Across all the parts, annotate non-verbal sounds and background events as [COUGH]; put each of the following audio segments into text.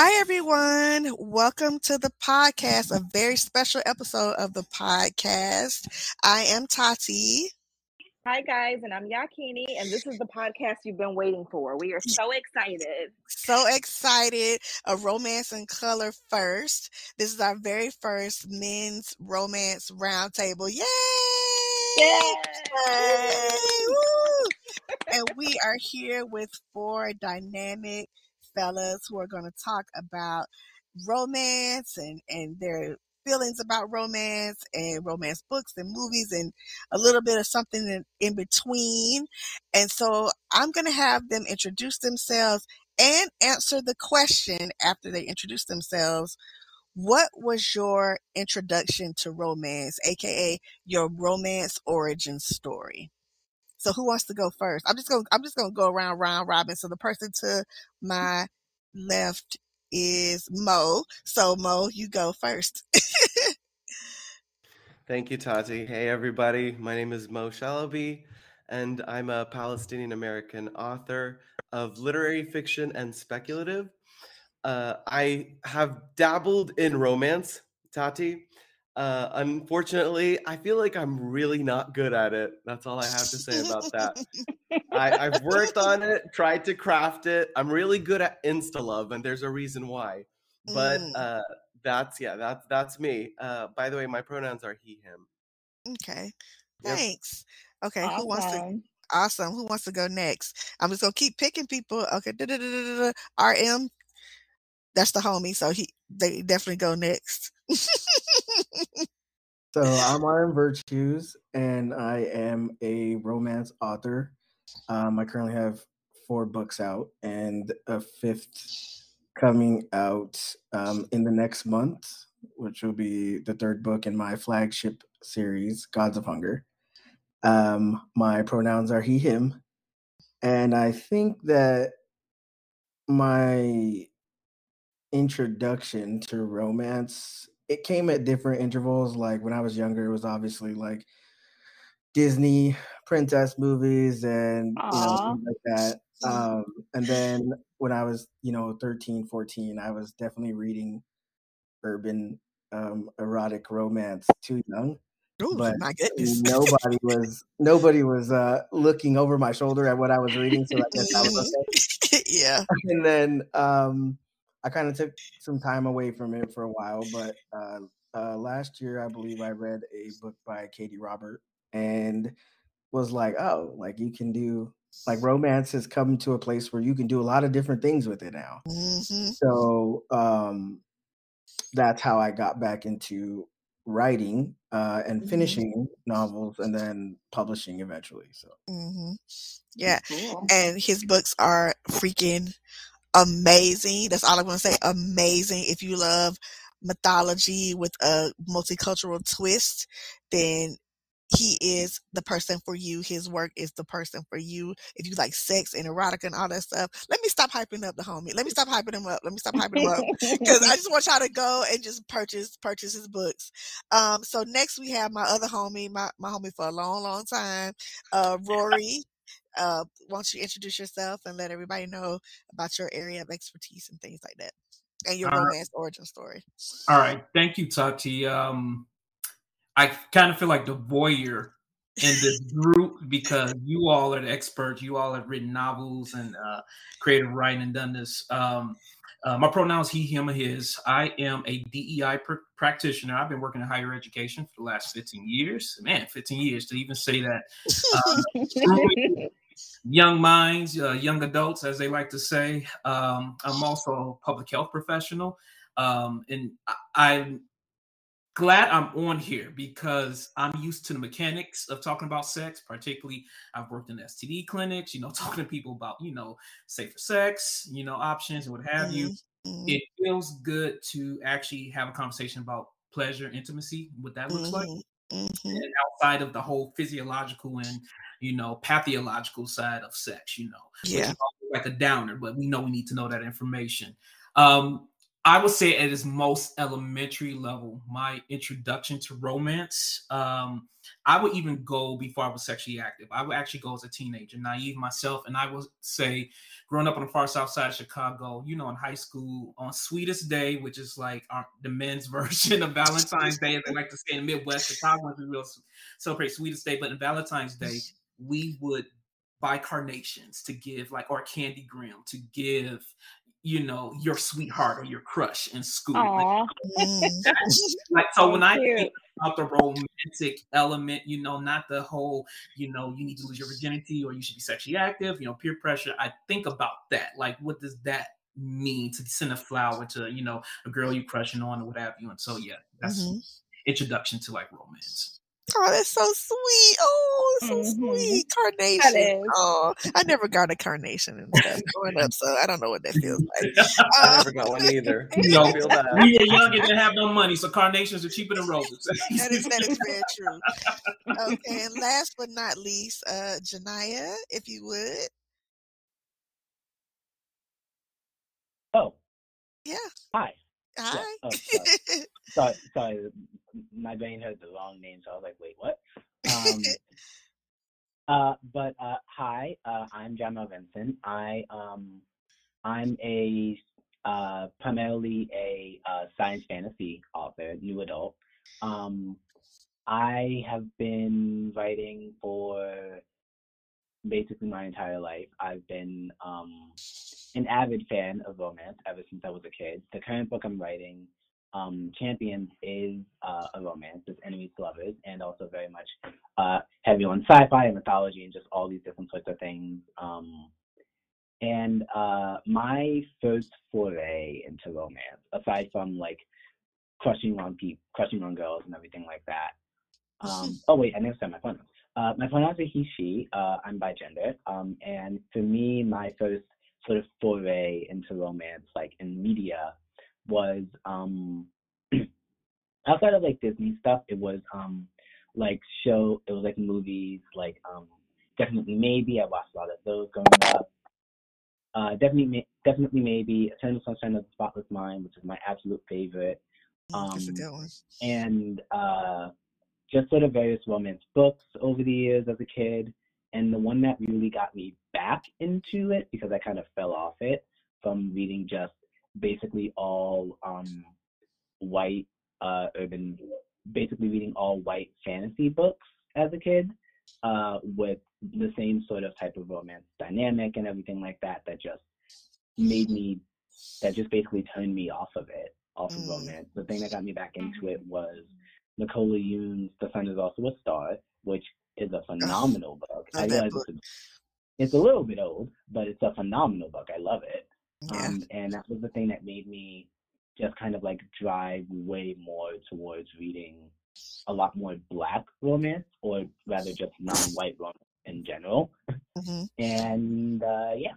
Hi, everyone. Welcome to the podcast, a very special episode of the podcast. I am Tati. Hi, guys, and I'm Yakini, and this is the podcast you've been waiting for. We are so excited. So excited. A romance in color first. This is our very first men's romance roundtable. Yay! Yay! Yay! and we are here with four dynamic fellas who are going to talk about romance and, and their feelings about romance and romance books and movies and a little bit of something in, in between. And so I'm going to have them introduce themselves and answer the question after they introduce themselves. What was your introduction to romance, aka your romance origin story? So who wants to go first? I'm just gonna I'm just to go around round robin. So the person to my left is Mo. So Mo, you go first. Thank you, Tati. Hey everybody. My name is Mo Shalabi, and I'm a Palestinian American author of literary fiction and speculative. Uh, I have dabbled in romance, Tati, uh, unfortunately, I feel like I'm really not good at it. That's all I have to say about that. I, I've worked [LAUGHS] on it, tried to craft it. I'm really good at insta love, and there's a reason why. But mm. uh, that's yeah, that's that's me. Uh, by the way, my pronouns are he, him. Okay, thanks. Yep. Okay, awesome. who wants to? Awesome. Who wants to go next? I'm just gonna keep picking people. Okay, RM. That's the homie, so he they definitely go next. [LAUGHS] [LAUGHS] so I'm RM Virtues, and I am a romance author. Um, I currently have four books out, and a fifth coming out um, in the next month, which will be the third book in my flagship series, Gods of Hunger. Um, my pronouns are he, him, and I think that my introduction to romance it came at different intervals. Like when I was younger, it was obviously like Disney princess movies and you know like that. Um, and then when I was, you know, 13, 14, I was definitely reading urban um, erotic romance too young. Ooh, but my goodness. [LAUGHS] nobody was nobody was uh, looking over my shoulder at what I was reading, so I guess I was [LAUGHS] okay. yeah. [LAUGHS] And then um, I kind of took some time away from it for a while, but uh, uh, last year I believe I read a book by Katee Robert and was like, oh, like you can do like romance has come to a place where you can do a lot of different things with it now. Mm-hmm. So um, that's how I got back into writing uh, and mm-hmm. finishing novels and then publishing eventually. So, mm-hmm. yeah, cool. and his books are freaking amazing. That's all I'm going to say. Amazing. If you love mythology with a multicultural twist, then he is the person for you. His work is the person for you. If you like sex and erotica and all that stuff, let me stop hyping up the homie. Let me stop hyping him up. Let me stop hyping him up [LAUGHS] because I just want y'all to go and just purchase purchase his books. Um, so next we have my other homie, my my homie for a long, long time, uh, Rory uh, why don't you introduce yourself and let everybody know about your area of expertise and things like that and your All romance right. origin story. All right. Thank you, Tati. Um, I kind of feel like the voyeur in this [LAUGHS] group because you all are the experts. You all have written novels and uh, creative writing and done this. Um, uh, my pronouns he, him, or his. I am a DEI pr- practitioner. I've been working in higher education for the last 15 years. Man, 15 years to even say that. [LAUGHS] Uh, young minds, uh, young adults, as they like to say. Um, I'm also a public health professional. Um, and I, am glad I'm on here because I'm used to the mechanics of talking about sex. Particularly, I've worked in STD clinics, you know, [LAUGHS] talking to people about, you know, safer sex, you know, options and what have you. Mm-hmm. It feels good to actually have a conversation about pleasure, intimacy, what that looks mm-hmm. like. Mm-hmm. And outside of the whole physiological and you know pathological side of sex, you know, yeah, like a downer, but we know we need to know that information. Um, I would say at its most elementary level, my introduction to romance. Um, I would even go before I was sexually active. I would actually go as a teenager, naive myself, and I would say, growing up on the far south side of Chicago, you know, in high school, on Sweetest Day, which is like our, the men's [LAUGHS] version of Valentine's Day, as they like to say in the Midwest, Chicago, we will celebrate Sweetest Day, but in Valentine's Day, we would buy carnations to give, like, or candy gram to give, you know, your sweetheart or your crush in school. Like, [LAUGHS] like, so when I think about the romantic element, you know, not the whole, you know, you need to lose your virginity or you should be sexually active, you know, peer pressure. I think about that. Like, what does that mean to send a flower to, you know, a girl you crushing on or what have you? And so, yeah, that's mm-hmm. introduction to like romance. Oh, that's so sweet. Oh, so mm-hmm. sweet. Carnation. Oh, I never got a carnation and stuff growing up, so I don't know what that feels [LAUGHS] like. I never got one either. [LAUGHS] No, we were young and didn't have no money, so carnations are cheaper than roses. that is that is very [LAUGHS] true. Okay, and last but not least, uh Janaya, if you would. Oh. Yeah. Hi. Hi. Yeah. Oh, sorry. sorry, sorry, my brain heard the wrong name, so I was like, wait, what? Um, [LAUGHS] uh, but uh, hi, uh, I'm Jamel Vincent. I um, I'm a uh, primarily a uh, science fantasy author, new adult. Um, I have been writing for basically my entire life. I've been um, an avid fan of romance ever since I was a kid. The current book I'm writing, um, Champions, is uh, a romance. It's enemies to lovers, and also very much uh, heavy on sci-fi and mythology and just all these different sorts of things. Um, and uh, my first foray into romance, aside from like crushing on people, crushing on girls, and everything like that. Um, oh wait, I never said my pronouns. Uh, my pronouns are he, she. Uh, I'm bi gender. Um, and for me, my first sort of foray into romance, like in media, was um, [CLEARS THROAT] outside of like Disney stuff. It was um, like show. It was like movies, like um, definitely maybe. I watched a lot of those growing up. Uh, definitely, definitely maybe Eternal Sunshine of the Spotless Mind, which is my absolute favorite. Um, a good. And uh, just sort of various romance books over the years as a kid. And the one that really got me back into it because I kind of fell off it from reading just basically all um, white uh, urban, basically reading all white fantasy books as a kid uh, with the same sort of type of romance dynamic and everything like that that just made me, that just basically turned me off of it, off of mm. romance. The thing that got me back into it was Nicola Yoon's The Sun is Also a Star, which is a phenomenal book. I realize book. It's, a, it's, a, little bit old, but it's a phenomenal book. I love it. Yeah. Um, and that was the thing that made me just kind of like drive way more towards reading a lot more black romance, or rather just non-white romance in general. Mm-hmm. And uh, yeah,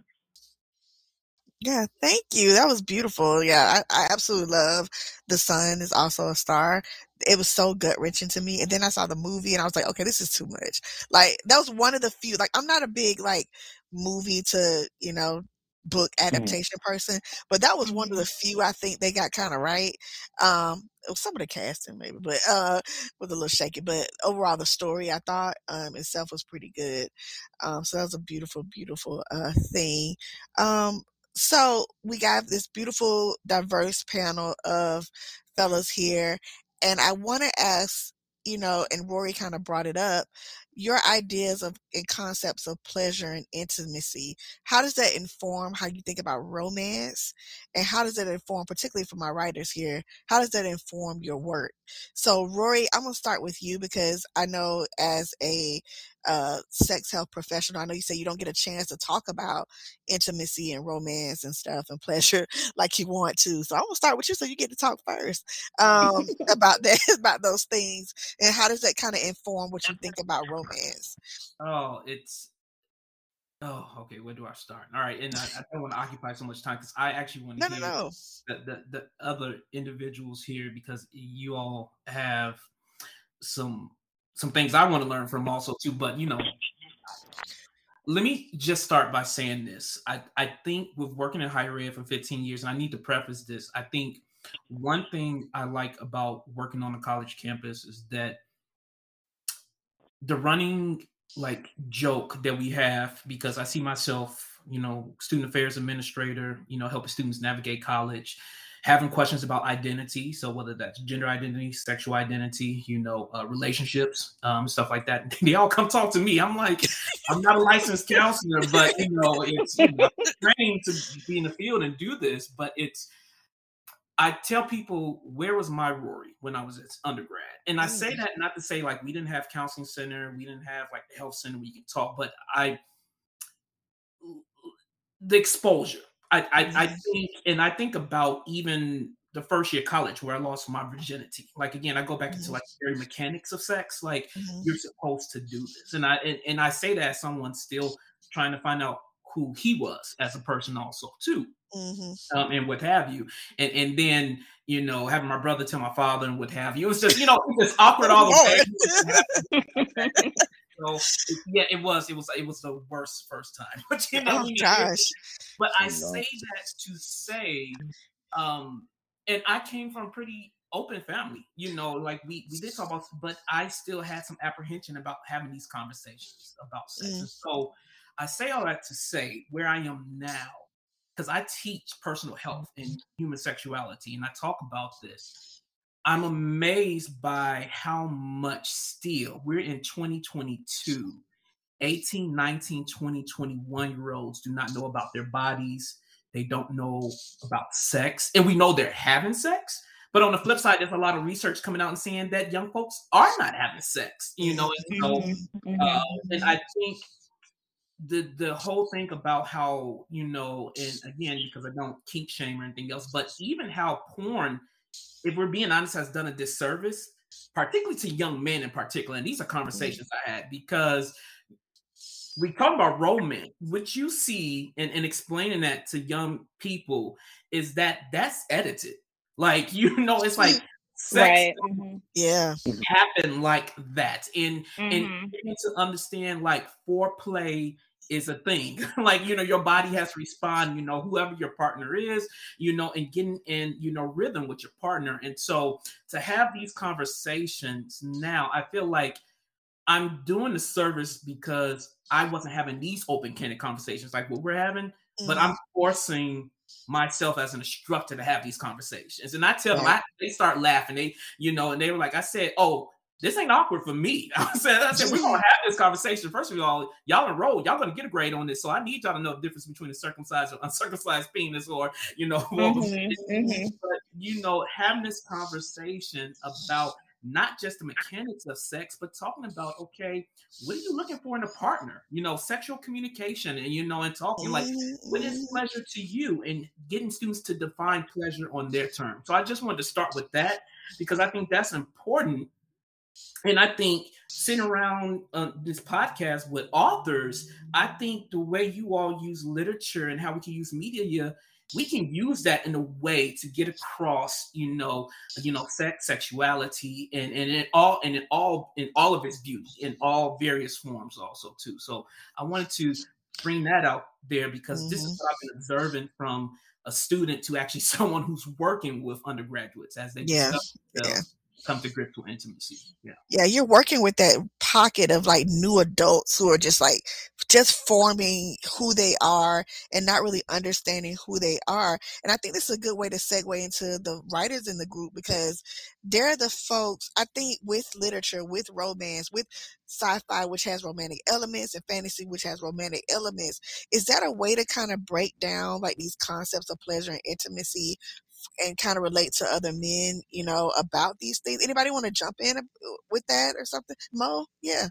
yeah, thank you. That was beautiful. Yeah, I, I absolutely love The Sun is also a star. It was so gut wrenching to me. And then I saw the movie and I was like, okay, this is too much. Like, that was one of the few, like, I'm not a big, like, movie to, you know, book mm-hmm. adaptation mm. person, but that was one of the mm-hmm. few I think they got kind of right. Um, some of the casting maybe, but uh, with a little shaky. But overall, the story I thought um itself was pretty good. Um, so that was a beautiful, beautiful uh thing. Um, so we got this beautiful, diverse panel of fellows here. And I want to ask, you know, and Rory kind of brought it up, your ideas of and concepts of pleasure and intimacy. How does that inform how you think about romance? And how does that inform, particularly for my writers here, how does that inform your work? So, Rory, I'm going to start with you because I know as a uh, sex health professional. I know you say you don't get a chance to talk about intimacy and romance and stuff and pleasure [LAUGHS] like you want to. So I'm gonna start with you so you get to talk first um, [LAUGHS] about that, [LAUGHS] about those things, and how does that kind of inform what you think about romance? Oh, it's Oh, okay. Where do I start? All right, and I, I don't want to occupy so much time because I actually want to no, hear no, no. The, the, the other individuals here because you all have some some things I want to learn from also too. But you know, let me just start by saying this. I, I think with working in higher ed for 15 years, and I need to preface this, I think one thing I like about working on a college campus is that the running like joke that we have, because I see myself, you know, student affairs administrator, you know, helping students navigate college having questions about identity. So whether that's gender identity, sexual identity, you know, uh, relationships, um, stuff like that, [LAUGHS] they all come talk to me. I'm like, I'm not a licensed counselor, but you know, it's you know, trained to be in the field and do this. But it's, I tell people where was my Rory when I was at undergrad, and I say that not to say like we didn't have counseling center, we didn't have like the health center where you talk, but I the exposure I, I, I think, and I think about even the first year of college where I lost my virginity. Like again, I go back into like very mechanics of sex. Like mm-hmm. you're supposed to do this, and I and, and I say that as someone still trying to find out who he was as a person, also too, mm-hmm. um, and what have you. And and then you know having my brother tell my father and what have you. It was just you know it's awkward all the way. [LAUGHS] [LAUGHS] So yeah, it was it was it was the worst first time. [LAUGHS] But you know, oh, gosh. But I say that to say, um, and I came from pretty open family. You know, like we we did talk about, but I still had some apprehension about having these conversations about sex. Mm. So I say all that to say where I am now, because I teach personal health and human sexuality, and I talk about this I'm amazed by how much still we're in 2022. 18, 19, 20, 21 year olds do not know about their bodies. They don't know about sex. And we know they're having sex. But on the flip side, there's a lot of research coming out and saying that young folks are not having sex, you know. And, so, mm-hmm. uh, and I think the the whole thing about how you know, and again, because I don't kink shame or anything else, but even how porn if we're being honest, has done a disservice, particularly to young men in particular. And these are mm-hmm. conversations mm-hmm. I had because we talk about romance. What you see and, and explaining that to young people is that that's edited. Like, [LAUGHS] you know, it's like [LAUGHS] sex right. mm-hmm. yeah happen like that. And mm-hmm. and to understand like foreplay is a thing. [LAUGHS] like, you know, your body has to respond, you know, whoever your partner is, you know, and getting in, you know, rhythm with your partner. And so to have these conversations now, I feel like I'm doing the service because I wasn't having these open candid conversations like what we're having, mm-hmm. but I'm forcing myself as an instructor to have these conversations. And I tell right. them, I, they start laughing. They, you know, and they were like, I said, oh, this ain't awkward for me. I said, I said, we're gonna have this conversation. First of all, y'all enroll, y'all gonna get a grade on this. So I need y'all to know the difference between a circumcised or uncircumcised [LAUGHS] penis, or you know, [LAUGHS] mm-hmm, mm-hmm. but you know, having this conversation about not just the mechanics of sex, but talking about okay, what are you looking for in a partner? You know, sexual communication, and you know, and talking like what is mm-hmm. pleasure to you, and getting students to define pleasure on their terms. So I just wanted to start with that because I think that's important and I think sitting around uh, this podcast with authors, I think the way you all use literature and how we can use media, we can use that in a way to get across, you know, you know, sex, sexuality, and and in all and in all in all of its beauty in all various forms, also too. So I wanted to bring that out there because mm-hmm. this is mm-hmm. what I've been observing from a student to actually [LAUGHS] someone who's working with undergraduates as they yeah. yeah come to grips with intimacy. Yeah. Yeah, you're working with that pocket of like new adults who are just like just forming who they are and not really understanding who they are. And I think this is a good way to segue into the writers in the group because they're the folks, I think, with literature, with romance, with sci fi, which has romantic elements, and fantasy, which has romantic elements. Is that a way to kind of break down like these concepts of pleasure and intimacy and kind of relate to other men, you know, about these things. Anybody want to jump in uh, with that or something? Mo, yeah.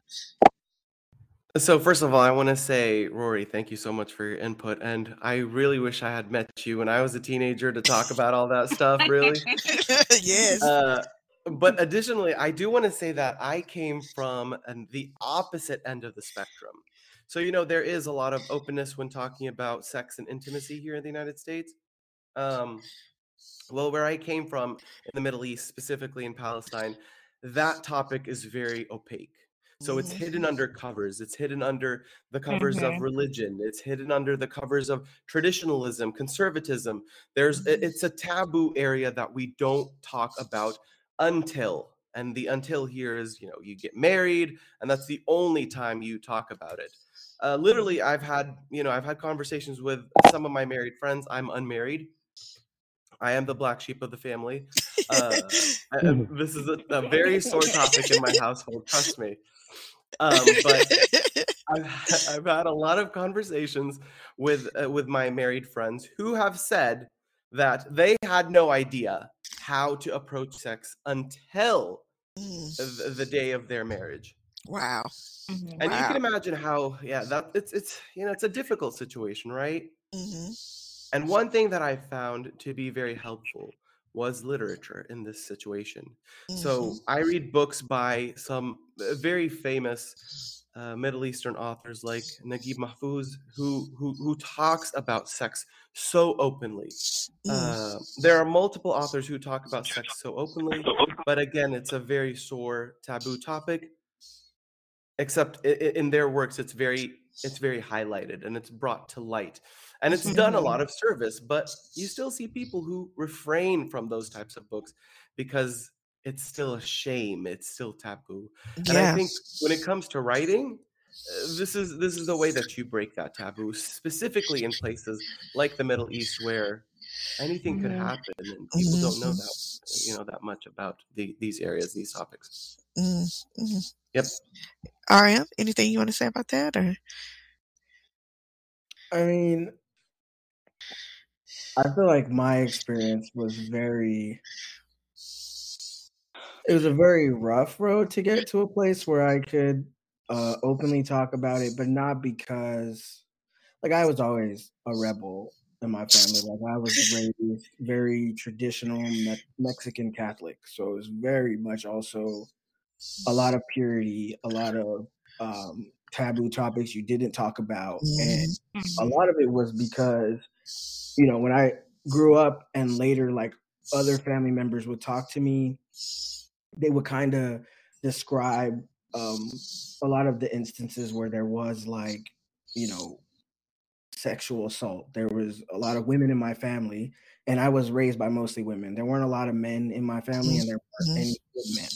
So first of all, I want to say, Rory, thank you so much for your input, and I really wish I had met you when I was a teenager to talk [LAUGHS] about all that stuff. Really, [LAUGHS] yes. Uh, but additionally, I do want to say that I came from an, the opposite end of the spectrum. So you know, there is a lot of openness when talking about sex and intimacy here in the United States. Um, well, where I came from in the Middle East, specifically in Palestine, that topic is very opaque. So it's Mhm. hidden under covers. It's hidden under the covers of religion. It's hidden under the covers of traditionalism, conservatism. There's it's a taboo area that we don't talk about until and the until here is you know you get married and that's the only time you talk about it. Uh, literally, I've had you know I've had conversations with some of my married friends. I'm unmarried. I am the black sheep of the family. Uh, I- [LAUGHS] this is a, a very sore topic in my household. Trust me. Um, but [LAUGHS] I've, I've had a lot of conversations with uh, with my married friends who have said that they had no idea how to approach sex until Mm, the, the day of their marriage. wow. And you can imagine how, yeah, that it's it's you know it's a difficult situation, right? hmm And one thing that I found to be very helpful was literature in this situation. So I read books by some uh, very famous uh, Middle Eastern authors like Naguib Mahfouz, who who who talks about sex so openly. Mm. Uh, there are multiple authors who talk about sex so openly, but again, it's a very sore taboo topic. Except in their works, it's very it's very highlighted and it's brought to light, and it's done a lot of service. But you still see people who refrain from those types of books because it's still a shame. It's still taboo. And I think when it comes to writing, uh, this is this is the way that you break that taboo, specifically in places like the Middle East where anything could Mhm. happen and people don't know that you know that much about the, these areas, these topics. Mm, mhm. Yep. RM, anything you want to say about that? Or I mean, I feel like my experience was very. It was a very rough road to get to a place where I could uh, openly talk about it, but not because, like, I was always a rebel in my family. Like, I was raised very traditional Me- Mexican Catholic, so it was very much also a lot of purity, a lot of um, taboo topics you didn't talk about, and a lot of it was because you know when i grew up and later like other family members would talk to me they would kind of describe um a lot of the instances where there was like you know sexual assault. There was a lot of women in my family and i was raised by mostly women. There weren't a lot of men in my family and there weren't Mhm. any good men.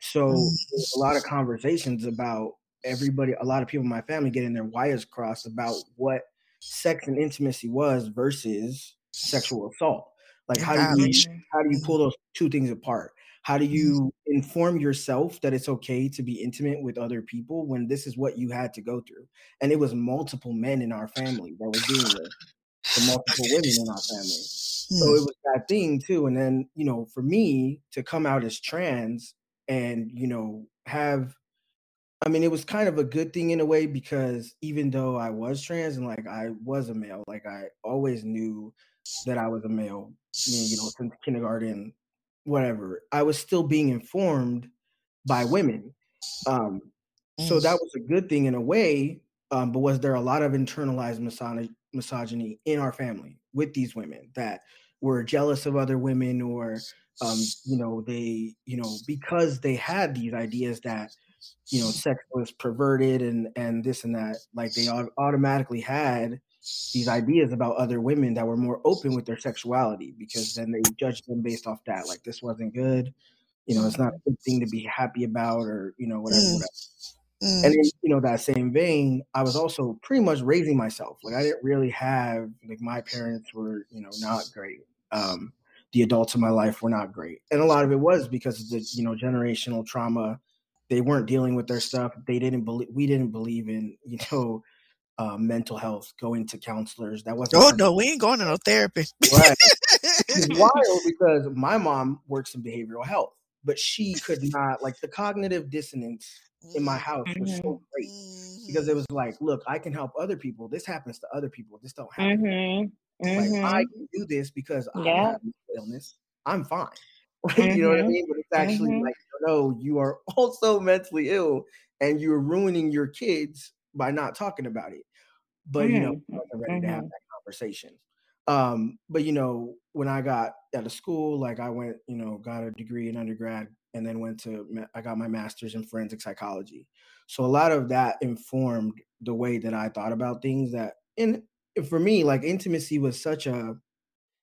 So there's a lot of conversations about everybody a lot of people in my family getting their wires crossed about what sex and intimacy was versus sexual assault. Like how do you how do you pull those two things apart? How do you inform yourself that it's okay to be intimate with other people when this is what you had to go through? And it was multiple men in our family that were doing this to multiple women in our family. So Mm. it was that thing too. And then, you know, for me to come out as trans and, you know, have I mean, it was kind of a good thing in a way because even though I was trans and like I was a male, like I always knew that I was a male, you know, since kindergarten, whatever. I was still being informed by women. Um, so that was a good thing in a way. Um, but was there a lot of internalized misogy- misogyny in our family with these women that were jealous of other women or, um, you know, they, you know, because they had these ideas that, you know, sex was perverted and and this and that, like they automatically had these ideas about other women that were more open with their sexuality because then they judged them based off that, like this wasn't good, you know, it's not a good thing to be happy about or you know whatever. Mm. whatever. Mm. And in you know that same vein, I was also pretty much raising myself. Like I didn't really have like my parents were you know not great. Um, the adults in my life were not great, and a lot of it was because of the you know generational trauma. They weren't dealing with their stuff. They didn't believe. We didn't believe in you [LAUGHS] know uh, mental health, going to counselors. That wasn't Oh no, we ain't going to no therapy. right. [LAUGHS] It's wild because my mom works in behavioral health, but she could not like the cognitive dissonance in my house was so great because it was like, look, I can help other people. This happens to other people. This don't happen. to me. Mhm. Like I can do this because I Yeah. don't have mental illness. I'm fine. Right? [LAUGHS] You know what I Mhm. mean? But it's actually Mhm. like, no, you are [LAUGHS] also mentally ill and you're ruining your kids by not talking about it. But you know, Mhm. I wasn't ready to have Mhm. that conversation. Um, but you know, when I got out of school, like I went, you know, got a degree in undergrad, and then went to I got my master's in forensic psychology. So a lot of that informed the way that I thought about things. That and for me, like intimacy was such a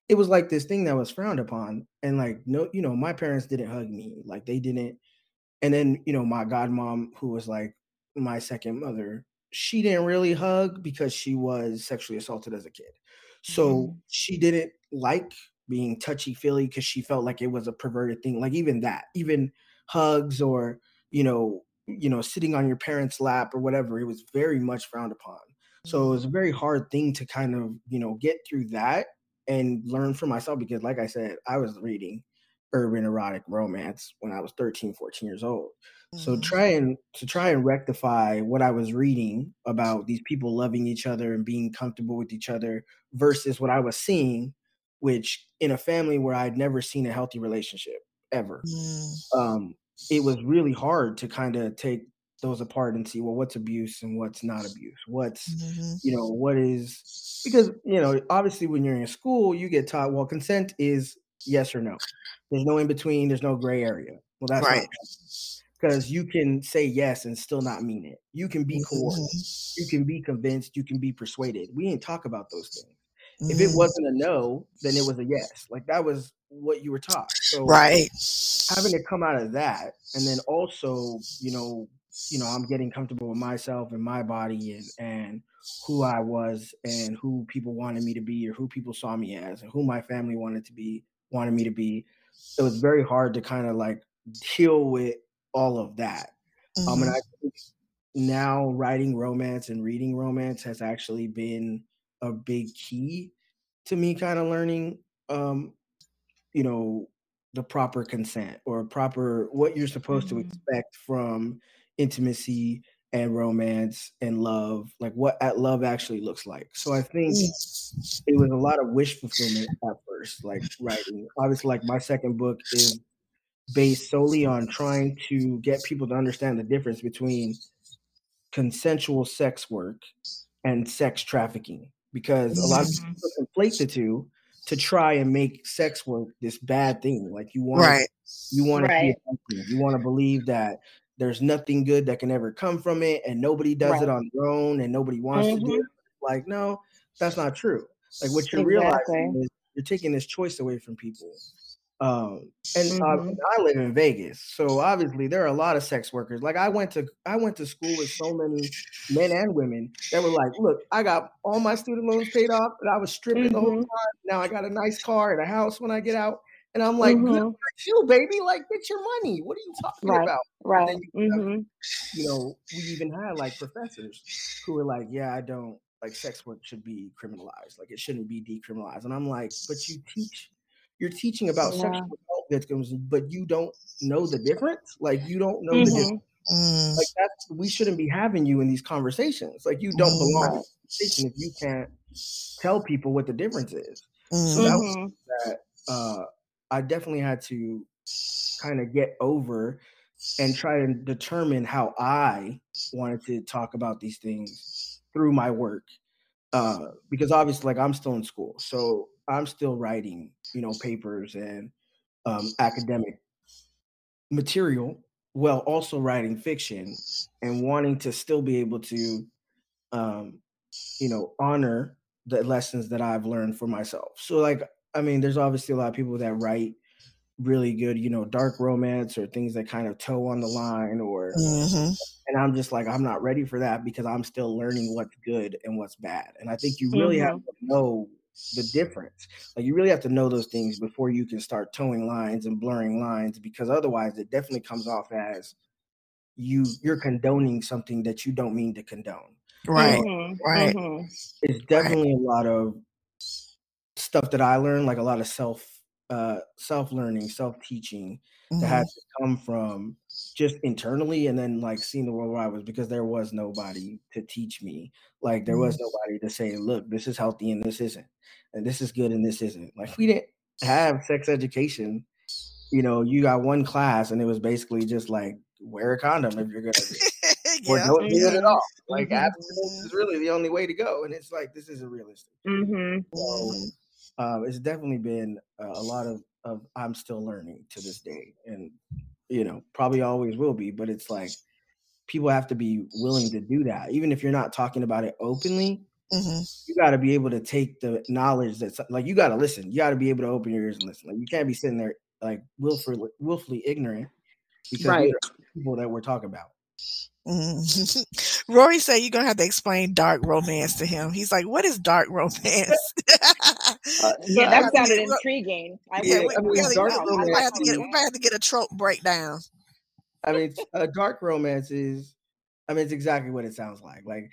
it was like this thing that was frowned upon and like no you know my parents didn't hug me like they didn't and then you know my godmom who was like my second mother she didn't really hug because she was sexually assaulted as a kid so mm-hmm. she didn't like being touchy feely because she felt like it was a perverted thing like even that even hugs or you know you know sitting on your parents lap or whatever it was very much frowned upon so it was a very hard thing to kind of you know get through that and learn for myself because like i said i was reading urban erotic romance when i was 13 14 years old mm-hmm. so trying to try and rectify what i was reading about these people loving each other and being comfortable with each other versus what i was seeing which in a family where i'd never seen a healthy relationship ever mm. um, it was really hard to kind of take those apart and see well what's abuse and what's not abuse? What's mm-hmm. you know what is because you know obviously when you're in school you get taught well consent is yes or no. There's no in between there's no gray area. Well that's right. because you can say yes and still not mean it. You can be coerced. Mm-hmm. you can be convinced. You can be persuaded. We didn't talk about those things. Mm-hmm. if it mm. wasn't a no then it was a yes. Like that was what you were taught. So right. having to come out of that and then also you know you know, I'm getting comfortable with myself and my body and and who I was and who people wanted me to be or who people saw me as and who my family wanted to be wanted me to be. It was very hard to kind of like deal with all of that. Mm-hmm. Um, and mm-hmm. I think now writing romance and reading romance has actually been a big key to me kind of learning um, you know, the proper consent or proper what you're supposed mm-hmm. to expect from intimacy and romance and love, like what at love actually looks like. So I think it was a lot of wish fulfillment at first, like writing. Obviously, like my second book is based solely on trying to get people to understand the difference between consensual sex work and sex trafficking because a lot of mm-hmm. people conflate the two to try and make sex work this bad thing like you want right. you want right. to you want to believe that there's nothing good that can ever come from it and nobody does right. it on their own and nobody wants mm-hmm. to do mm-hmm. it like no that's not true like what you're exactly. realizing is you're taking this choice away from people um and uh, mm-hmm. uh, i live in vegas so obviously there are a lot of sex workers like i went to i went to school with so many men and women that were like look i got all my student loans paid off and i was stripping mm-hmm. the whole mm-hmm. time now i got a nice car and a house when i get out and I'm like, mm-hmm. good you, baby. Like, get your money. What are you talking right. about? Right. You, mm-hmm. you know, we even had like professors who were like, yeah, I don't like sex work should be criminalized. Like, it shouldn't be decriminalized. And I'm like, but you teach, you're teaching about yeah. sexual assault victims, but you don't know the difference. Like, you don't know mm-hmm. the difference. Mm. Like that's we shouldn't be having you in these conversations. Like you don't mm. belong in conversation if you can't tell people what the difference is. Mm. So that was mm-hmm. that uh I definitely had to kind of get over and try to determine how I wanted to talk about these things through my work. Uh, because obviously, like I'm still in school, so I'm still writing, you know, papers and um, academic material while also writing fiction and wanting to still be able to, um, you know, honor the lessons that I've learned for myself. So, like, I mean, there's obviously a lot of people that write really good, you know, dark romance or things that kind of toe on the line or mm-hmm. and I'm just like I'm not ready for that because I'm still learning what's good and what's bad. And I think you really mm-hmm. have to know the difference. Like you really have to know those things before you can start towing lines and blurring lines because otherwise it definitely comes off as you you're condoning something that you don't mean to condone. Right. Mm-hmm. Right. Mm-hmm. It's definitely right. a lot of stuff that I learned, like a lot of self uh self learning, self teaching mm-hmm. that had to come from just internally and then like seeing the world where I was because there was nobody to teach me. Like there was mm-hmm. nobody to say, look, this is healthy and this isn't, and this is good and this isn't. Like we didn't have sex education. You know, you got one class and it was basically just like wear a condom if you're gonna [LAUGHS] yeah. or don't do it at all. Like mm-hmm. abstinence is really the only way to go. And it's like this isn't realistic. Mm-hmm. So mm-hmm uh, it's definitely been a lot of, of I'm still learning to this day, and you know, probably always will be, but it's like people have to be willing to do that. Even if you're not talking about it openly, hmm you got to be able to take the knowledge that's like you got to listen. You got to be able to open your ears and listen. Like you can't be sitting there like willfully, willfully ignorant because Right. people that we're talking about. hmm [LAUGHS] Rory said you're gonna have to explain dark romance to him. He's like, "What is dark [LAUGHS] romance?" [LAUGHS] Uh, [LAUGHS] Yeah, that sounded intriguing. I yeah, we, I mean, dark romance might have to get, is- we might have to get a trope breakdown. I mean, dark romance is, I mean, it's exactly what it sounds like. Like,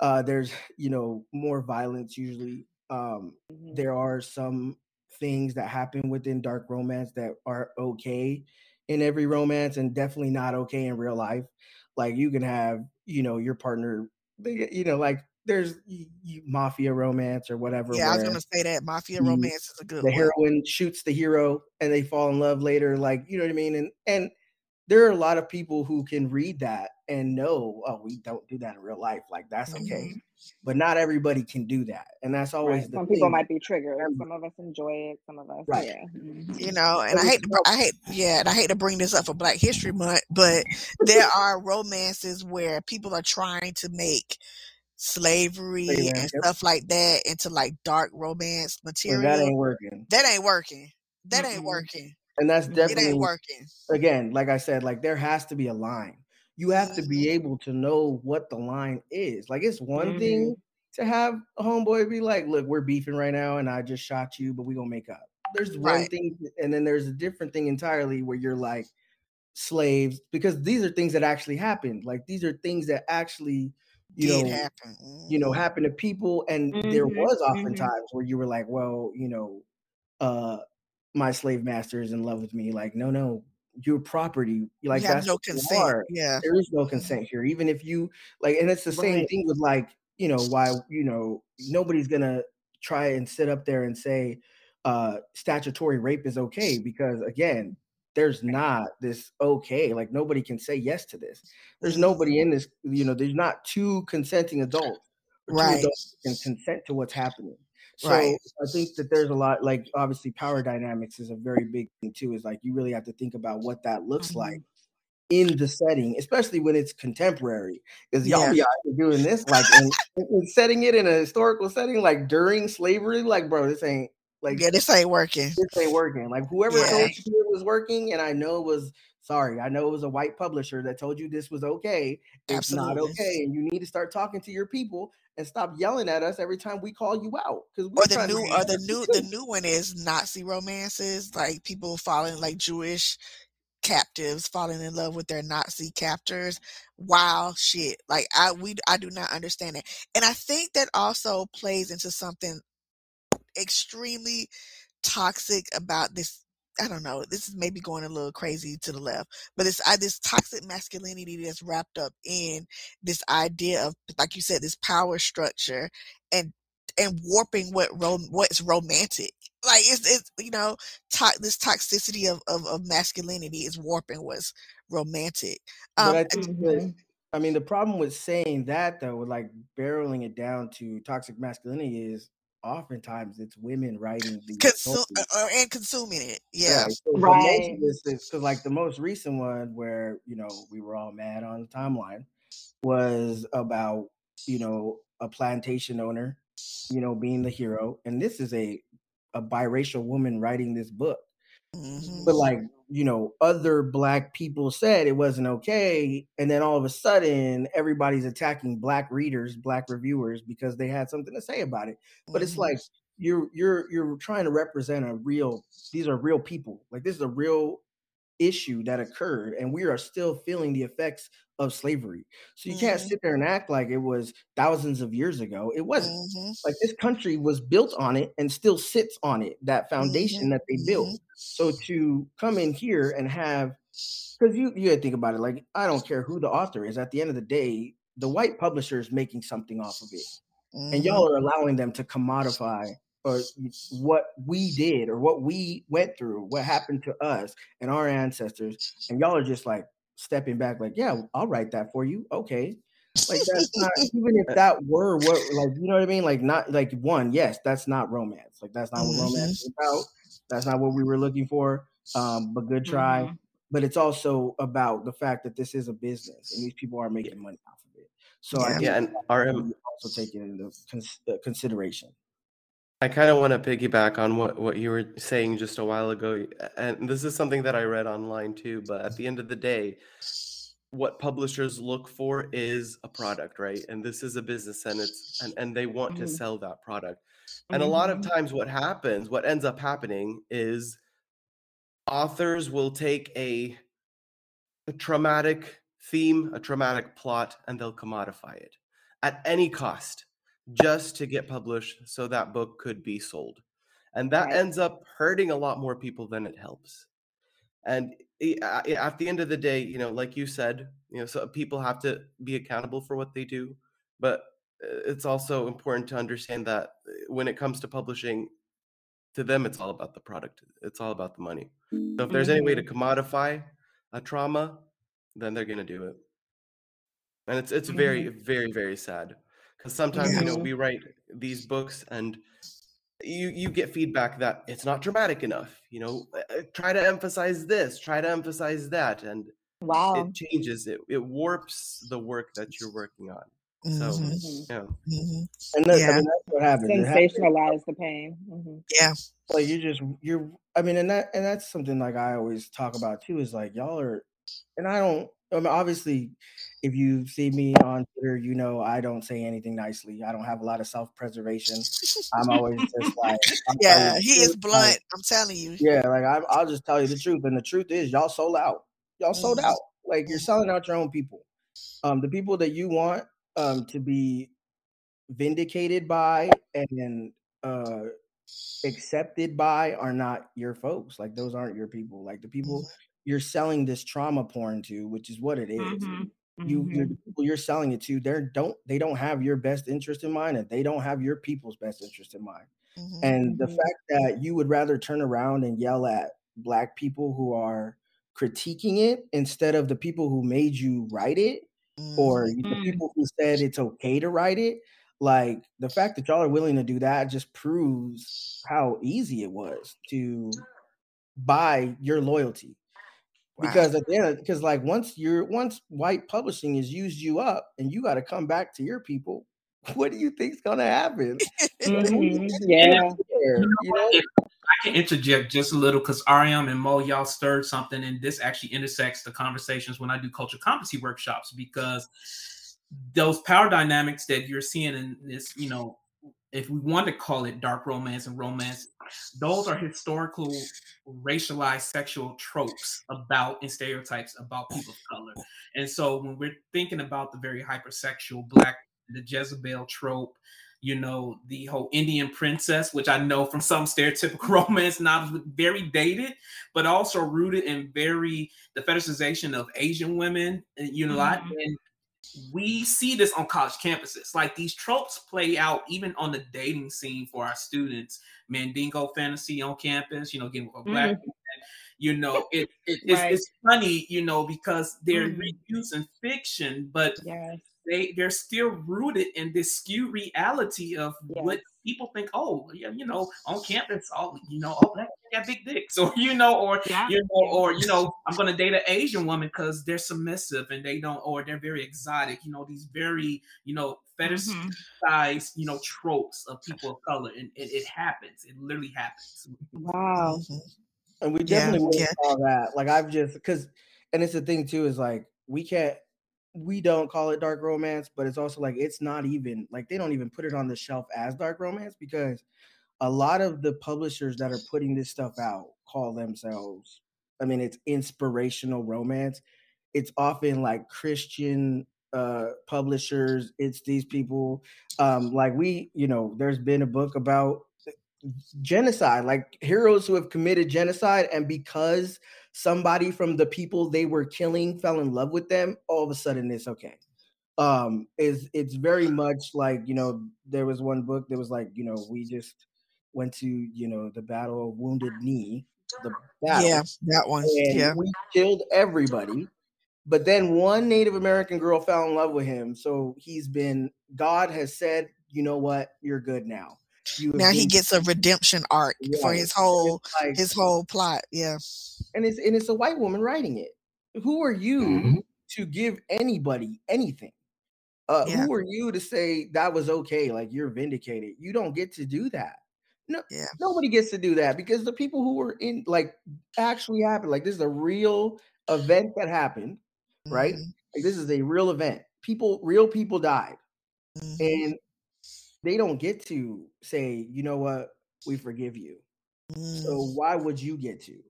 uh, there's, you know, more violence usually. Um, Mhm. there are some things that happen within dark romance that are okay in every romance and definitely not okay in real life. Like, you can have, you know, your partner, you know, like there's y- y- mafia romance or whatever. Yeah, I was gonna say that mafia the- romance is a good the one. heroine shoots the hero and they fall in love later like you know what i mean and and there are a lot of people who can read that and know oh we don't do that in real life like that's okay mm-hmm. but not everybody can do that and that's always Right. the Some thing. people might be triggered. Remember. Some of us enjoy it. Some of us, Right. yeah. Mhm. you know and i hate to, i hate yeah and i hate to bring this up for black history month but there [LAUGHS] are romances where people are trying to make slavery Slavery, and yep. stuff like that into like dark romance and material that ain't working. that ain't working that ain't Mm-mm. working and that's It it definitely ain't working. again like i said like there has to be a line. You have to be mm-hmm. able to know what the line is. Like it's one mm-hmm. thing to have a homeboy be like look we're beefing right now and i just shot you but we gonna make up. There's one Right. thing and then there's a different thing entirely where you're like slaves because these are things that actually happened. Like these are things that actually you did know happen you know Mhm. happen to people and there Mhm, was mhm. oftentimes where you were like well you know uh my slave master is in love with me like no no your property like you that's no consent yeah there is no consent here even if you like and it's the same Right. thing with like you know why you know nobody's gonna try and sit up there and say uh statutory rape is okay because again there's not this okay like nobody can say yes to this there's nobody in this you know there's not two consenting adults Right. adults can consent to what's happening so Right. i think that there's a lot like obviously power dynamics is a very big thing too is like you really have to think about what that looks like Mm-hmm. in the setting especially when it's contemporary because y'all Yeah. be doing this like and, and setting it in a historical setting like during slavery like bro this ain't like yeah this ain't working this ain't working. Like whoever Yeah. told you it was working, and I know it was sorry, I know it was a white publisher that told you this was okay. It's not okay, and you need to start talking to your people and stop yelling at us every time we call you out. Because or the new or the new the new one is Nazi romances, like people falling like Jewish captives falling in love with their Nazi captors. Wow, shit. Like I we I do not understand it. And I think that also plays into something extremely toxic about this I don't know. This is maybe going a little crazy to the left, but it's I, this toxic masculinity that's wrapped up in this idea of, like you said, this power structure and and warping what rom- what's romantic. Like it's it's you know to- this toxicity of, of of masculinity is warping what's romantic. but Um, I think that. I mean the problem with saying that though, with like barreling it down to toxic masculinity is oftentimes it's women writing the consume uh, and consuming it. Yeah. Right. So Right. of this is because like the most recent one where you know we were all mad on the timeline was about you know a plantation owner, you know, being the hero, and this is a a biracial woman writing this book. Mhm. But like you know, other black people said it wasn't okay, and then all of a sudden everybody's attacking black readers, black reviewers because they had something to say about it. But it's like mm-hmm. you're you're you're trying to represent a real these are real people like this is a real issue that occurred and we are still feeling the effects of slavery so you can't Mhm. sit there and act like it was thousands of years ago it wasn't Mhm. like this country was built on it and still sits on it that foundation Mhm. that they built Mhm. so to come in here and have because you you think about it like i don't care who the author is at the end of the day the white publisher is making something off of it and Mhm. y'all are allowing them to commodify or what we did or what we went through, what happened to us and our ancestors, and y'all are just like stepping back, like, yeah, I'll write that for you. Okay. Like that's [LAUGHS] not even if that were what like you know what I mean? Like not like one, yes, that's not romance. Like that's not what romance is about. That's not what we were looking for. Um, but good try. Mhm. but it's also about the fact that this is a business and these people are making money off of it. So yeah, yeah and RM also taken into uh, consideration. I kind of want to piggyback on what, what you were saying just a while ago. And this is something that I read online too. But at the end of the day, what publishers look for is a product, right? And this is a business and it's and, and they want mm-hmm. to sell that product. And mm-hmm. a lot of mm-hmm. times what happens, what ends up happening is authors will take a, a traumatic theme, a traumatic plot, and they'll commodify it at any cost just to get published so that book could be sold. And that right. ends up hurting a lot more people than it helps. And at the end of the day, you know, like you said, you know, so people have to be accountable for what they do, but uh, it's also important to understand that uh, when it comes to publishing, to them it's all about the product. It's all about the money. So if there's any way to mm-hmm. commodify a trauma, then they're going to do it. And it's it's very very very sad because sometimes you know we write these books and you you get feedback that it's not dramatic enough you know uh, try to emphasize this try to emphasize that and wow. it changes it it warps the work that you're working on. So mm-hmm. yeah. Mm-hmm. and that's, yeah. I mean, that's what happens sensationalize the pain. Mm-hmm. yeah. Like you just you're i mean and that and that's something like i always talk about too is like y'all are and i don't I mean, obviously if you see me on Twitter, you know I don't say anything nicely. I don't have a lot of self preservation. I'm always just like, yeah, he is blunt. Like, I'm telling you. Yeah, like I, will just tell you the truth, and the truth is, y'all sold out. Y'all sold mm-hmm. out. Like you're selling out your own people. Um, the people that you want um to be vindicated by and uh accepted by are not your folks. Like those aren't your people. Like the people mm-hmm. you're selling this trauma porn to, which is what it is. Mm-hmm you mm-hmm. you're, people you're selling it to they don't they don't have your best interest in mind and they don't have your people's best interest in mind mm-hmm. and the mm-hmm. fact that you would rather turn around and yell at black people who are critiquing it instead of the people who made you write it mm-hmm. or the mm. people who said it's okay to write it like the fact that y'all are willing to do that just proves how easy it was to buy your loyalty because at the end because like once you're once white publishing has used you up and you got to come back to your people [LAUGHS] what do you think's gonna happen? [LAUGHS] Mm-hmm. yeah. you know, I can interject just a little because Ariam and Mo, y'all stirred something, and this actually intersects the conversations when I do culture competency workshops because those power dynamics that you're seeing in this, you know, if we want to call it dark romance and romance, those are historical racialized sexual tropes about and stereotypes about people of color. And so when we're thinking about the very hypersexual black, the Jezebel trope, you know, the whole Indian princess, which I know from some stereotypical [LAUGHS] romance novels, very dated, but also rooted in very the fetishization of Asian women, you know, mm-hmm. and we see this on college campuses. Like these tropes play out even on the dating scene for our students. Mandingo fantasy on campus, you know, getting with a black mm-hmm. you know, [LAUGHS] it, it it's, right. it's, funny, you know, because they're mm-hmm. reusing fiction, but yes. They they're still rooted in this skewed reality of yes. what people think, oh, yeah, you know, on campus, all you know, oh, that got big dicks, [LAUGHS] or you know, or yeah. you know, or you know, I'm gonna date an Asian woman because they're submissive and they don't, or they're very exotic. You know, these very, you know, fetishized, mm-hmm. you know, tropes of people of color, and it, it happens. It literally happens. Wow. And we definitely yeah, yeah. call that. Like I've just because, and it's the thing too is like we can't we don't call it dark romance, but it's also like it's not even like they don't even put it on the shelf as dark romance because a lot of the publishers that are putting this stuff out call themselves I mean it's inspirational romance. It's often like Christian uh publishers, it's these people um like we, you know, there's been a book about genocide, like heroes who have committed genocide and because somebody from the people they were killing fell in love with them, all of a sudden it's okay. Um, is it's very much like you know there was one book that was like you know we just went to you know the battle of Wounded Knee, the battle, yeah that one, yeah we killed everybody, but then one Native American girl fell in love with him, so he's been God has said you know what you're good now. Now he gets a redemption arc yeah, for his whole like, his whole plot. Yeah and it's and it's a white woman writing it. Who are you Mhm. to give anybody anything? Uh, Yeah. Who are you to say that was okay? Like you're vindicated. You don't get to do that. No, Yeah. nobody gets to do that because the people who were in like actually happened. Like this is a real event that happened, right? Mhm, Like this is a real event. People, real people died, mhm. and they don't get to say, you know what, we forgive you. So Mm, why would you get to?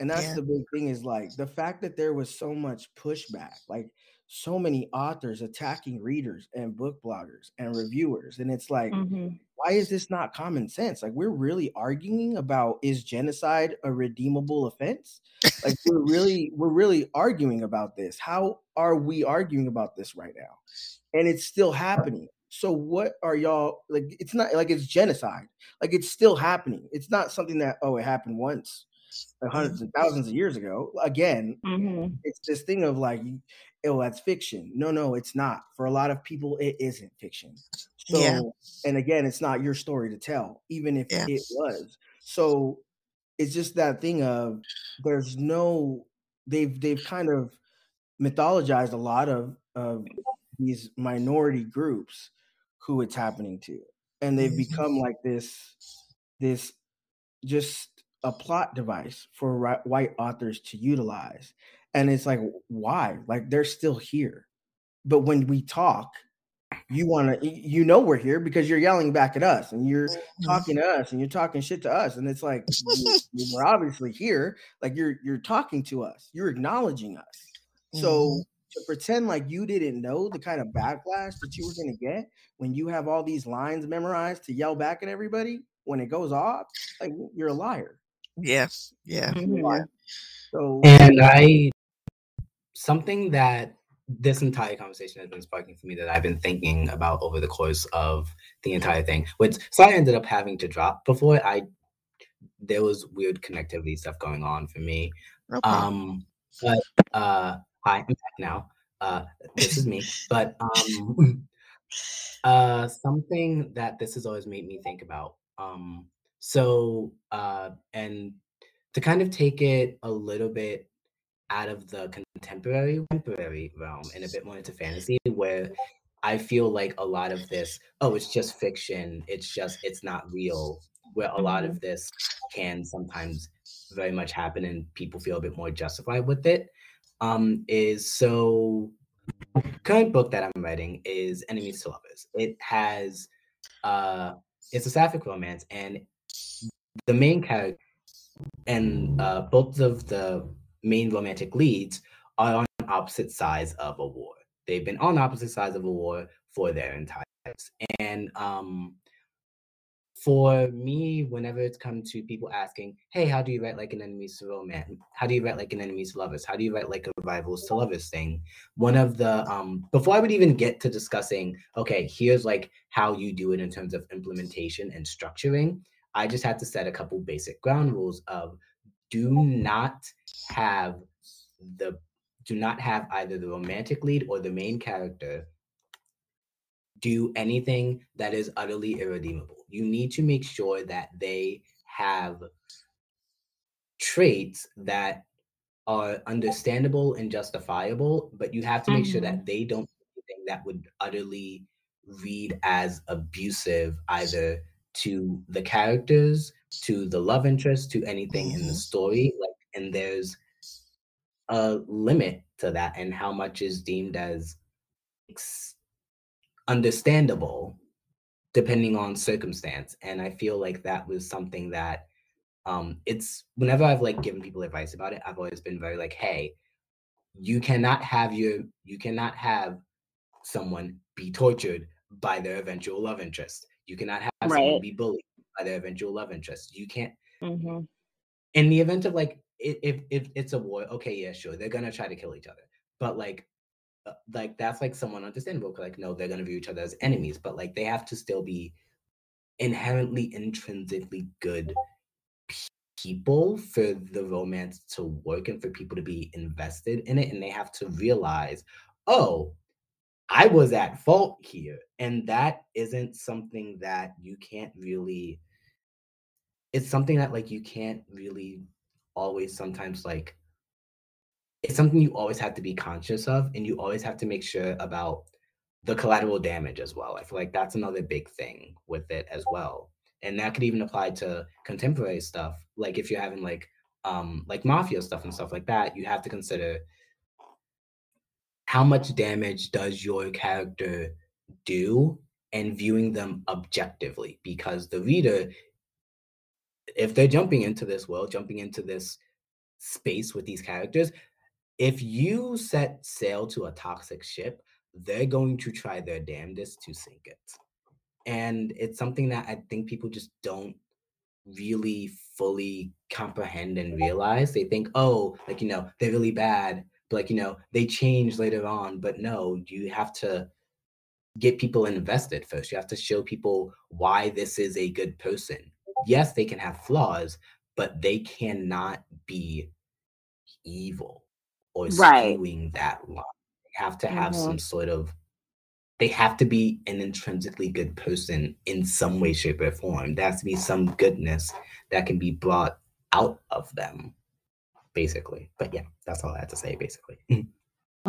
And that's Yeah. the big thing is like the fact that there was so much pushback, like so many authors attacking readers and book bloggers and reviewers. And it's like, Mhm. why is this not common sense? Like we're really arguing about is genocide a redeemable offense? Like we're really we're really arguing about this. How are we arguing about this right now? And it's still happening. So what are y'all like it's not like it's genocide. Like it's still happening. It's not something that oh it happened once uh, hundreds and thousands of years ago. Again, Mhm. it's this thing of like oh that's fiction no no it's not for a lot of people it isn't fiction so Yeah. and again it's not your story to tell even if Yeah. it was so it's just that thing of there's no they've they've kind of mythologized a lot of of these minority groups who it's happening to. And they've Mhm. become like this this just a plot device for white authors to utilize. And it's like why? Like they're still here. But when we talk you want to you know we're here because you're yelling back at us and you're Mhm. talking to us and you're talking shit to us. And it's like you- [LAUGHS] we're obviously here. Like you're you're talking to us. You're acknowledging us. So Mhm. To pretend like you didn't know the kind of backlash that you were going to get when you have all these lines memorized to yell back at everybody when it goes off like you're a liar Yes. Yeah. So And I, something that this entire conversation has been sparking for me that I've been thinking about over the course of the entire thing, which so I ended up having to drop before I, there was weird connectivity stuff going on for me. Okay. Um, but uh, hi, I'm back now. Uh, this is me. But um, [LAUGHS] uh, something that this has always made me think about. Um, so uh, and to kind of take it a little bit out of the contemporary contemporary realm and a bit more into fantasy, where I feel like a lot of this, oh, it's just fiction. It's just it's not real. Where a lot of this can sometimes very much happen and people feel a bit more justified with it um is so current book that i'm writing is enemies to lovers. It has uh it's a sapphic romance and the main character and uh both of the main romantic leads are on opposite sides of a war. They've been on opposite sides of a war for their entire lives. And um for me, whenever it's come to people asking, "Hey, how do you write like an enemies to romance? How do you write like an enemies to lovers? How do you write like a rivals to lovers thing?" One of the um before I would even get to discussing, okay, here's like how you do it in terms of implementation and structuring. I just had to set a couple basic ground rules of do not have the do not have either the romantic lead or the main character do anything that is utterly irredeemable. You need to make sure that they have traits that are understandable and justifiable, but you have to make sure that they don't do anything that would utterly read as abusive either to the characters, to the love interest, to anything in the Mhm. story. Like, and there's a limit to that, and how much is deemed as ex- understandable depending on circumstance and i feel like that was something that um it's whenever i've like given people advice about it i've always been very like hey you cannot have your you cannot have someone be tortured by their eventual love interest. You cannot have someone be bullied by their eventual love interest. You can't Mhm. in the event of like if if it's a war okay yeah sure they're gonna try to kill each other but like Uh, like that's like someone understandable. like no they're gonna view each other as enemies but like they have to still be inherently intrinsically good people for the romance to work and for people to be invested in it and they have to realize oh i was at fault here and that isn't something that you can't really it's something that like you can't really always sometimes like it's something you always have to be conscious of and you always have to make sure about the collateral damage as well. I feel like that's another big thing with it as well. And that could even apply to contemporary stuff. Like if you're having like um like mafia stuff and stuff like that, you have to consider how much damage does your character do and viewing them objectively because the reader if they're jumping into this world, jumping into this space with these characters, if you set sail to a toxic ship, they're going to try their damnedest to sink it. And it's something that I think people just don't really fully comprehend and realize. They think, oh, like, you know, they're really bad, but like, you know, they change later on. But no, you have to get people invested first. You have to show people why this is a good person. Yes, they can have flaws, but they cannot be evil or Right. skewing that line. They have to have Mhm. some sort of they have to be an intrinsically good person in some way, shape, or form. There has to be some goodness that can be brought out of them, basically. But yeah, that's all I had to say, basically. [LAUGHS]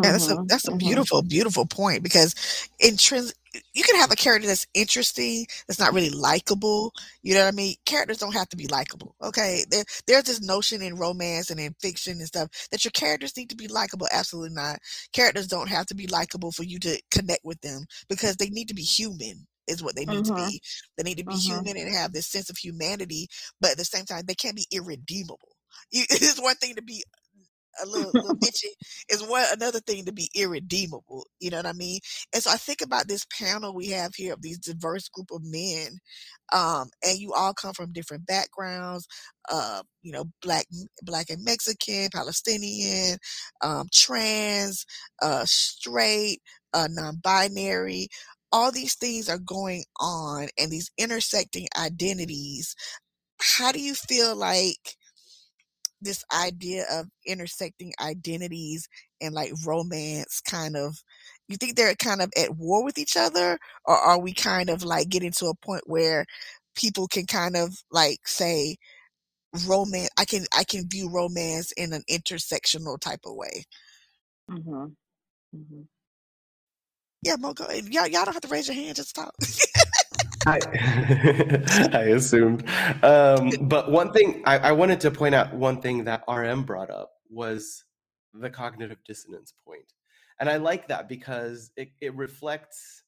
Yeah, that's a Mhm, that's a mhm. beautiful, beautiful point because intrins you can have a character that's interesting, that's not really likable. You know what I mean? Characters don't have to be likable. Okay. There, there's this notion in romance and in fiction and stuff that your characters need to be likable. Absolutely not. Characters don't have to be likable for you to connect with them because they need to be human, is what they need to Mhm. be. They need to be Mhm. human and have this sense of humanity, but at the same time, they can't be irredeemable. You, [LAUGHS] it's one thing to be a little, little bitchy is one another thing to be irredeemable. You know what I mean? And so I think about this panel we have here of these diverse group of men, um, and you all come from different backgrounds. Uh, you know, black, black and Mexican, Palestinian, um, trans, uh, straight, uh, non-binary. All these things are going on, and these intersecting identities. How do you feel like? This idea of intersecting identities and like romance kind of you think they're kind of at war with each other or are we kind of like getting to a point where people can kind of like say romance i can i can view romance in an intersectional type of way Mhm. Mhm. yeah mo go y'all, y'all don't have to raise your hand just talk [LAUGHS] I, [LAUGHS] I assumed. Um, but one thing I, I wanted to point out one thing that RM brought up was the cognitive dissonance point. And I like that because it, it reflects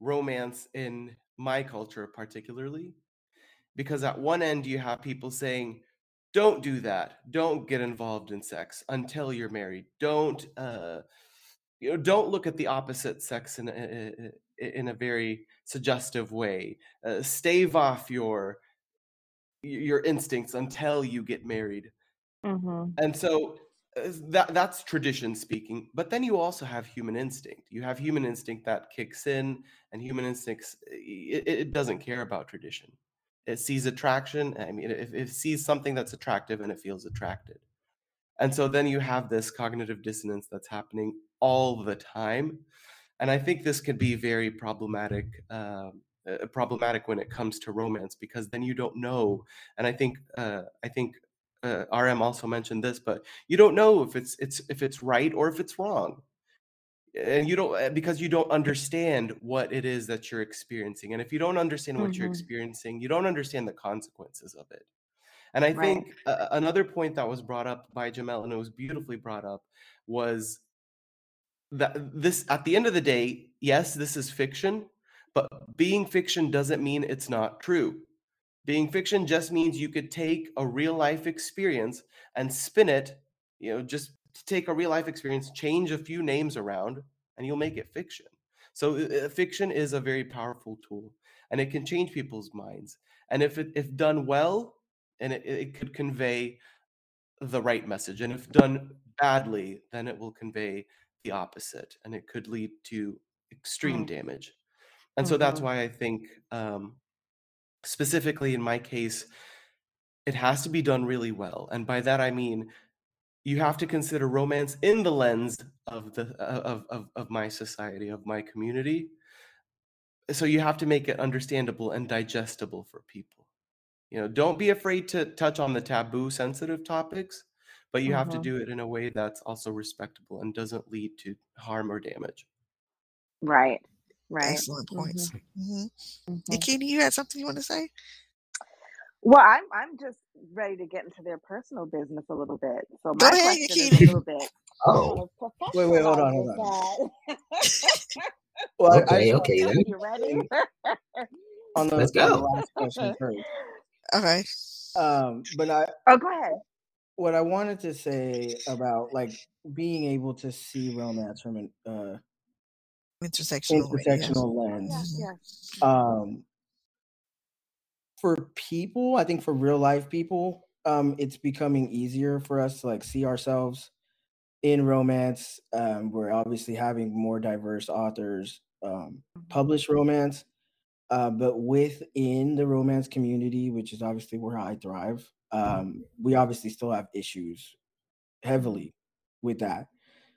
romance in my culture, particularly. Because at one end, you have people saying, don't do that. Don't get involved in sex until you're married. Don't, uh, you know, don't look at the opposite sex in a, in a very suggestive way. Uh, stave off your your instincts until you get married. Mhm. And so uh, that that's tradition speaking. But then you also have human instinct. You have human instinct that kicks in, and human instincts it, it doesn't care about tradition. It sees attraction. I mean, if it sees something that's attractive and it feels attracted. And so then you have this cognitive dissonance that's happening all the time. And I think this could be very problematic, um, uh, problematic when it comes to romance because then you don't know. And I think uh, I think uh, RM also mentioned this, but you don't know if it's it's if it's right or if it's wrong, and you don't uh, because you don't understand what it is that you're experiencing. And if you don't understand what you're Mhm. experiencing, you don't understand the consequences of it. And I Right. think uh, another point that was brought up by Jamel, and it was beautifully brought up, was that this at the end of the day, yes, this is fiction, but being fiction doesn't mean it's not true. Being fiction just means you could take a real life experience and spin it, you know, just take a real life experience, change a few names around, and you'll make it fiction. So uh, fiction is a very powerful tool, and it can change people's minds. And if it if done well, and it, it could convey the right message, and if done badly, then it will convey the opposite, and it could lead to extreme Mm. damage. And so that's Mhm. why I think, um, specifically in my case, it has to be done really well. And by that I mean you have to consider romance in the lens of the uh, of of, of my society, of my community. So you have to make it understandable and digestible for people. you know, don't be afraid to touch on the taboo sensitive topics, but you have to Mhm. do it in a way that's also respectable and doesn't lead to harm or damage. Right. Right. Excellent points. hmm Mhm. Yakini, you had something you want to say? Well, I'm I'm just ready to get into their personal business a little bit. So Go my ahead, question is a little bit [LAUGHS] Oh, Wait, wait, hold on, hold is that? [LAUGHS] Well, I, I okay, okay then. you ready? on the, Let's on the go. last question [LAUGHS] first. Okay. Um, but I oh, go ahead. What I wanted to say about like being able to see romance from an uh, Intersectional way. Yeah. intersectional Oh, lens. yes, yes. Um, for people, I think for real life people, um, it's becoming easier for us to like see ourselves in romance. Um, we're obviously having more diverse authors um, publish romance, uh, but within the romance community, which is obviously where I thrive, um, we obviously still have issues heavily with that.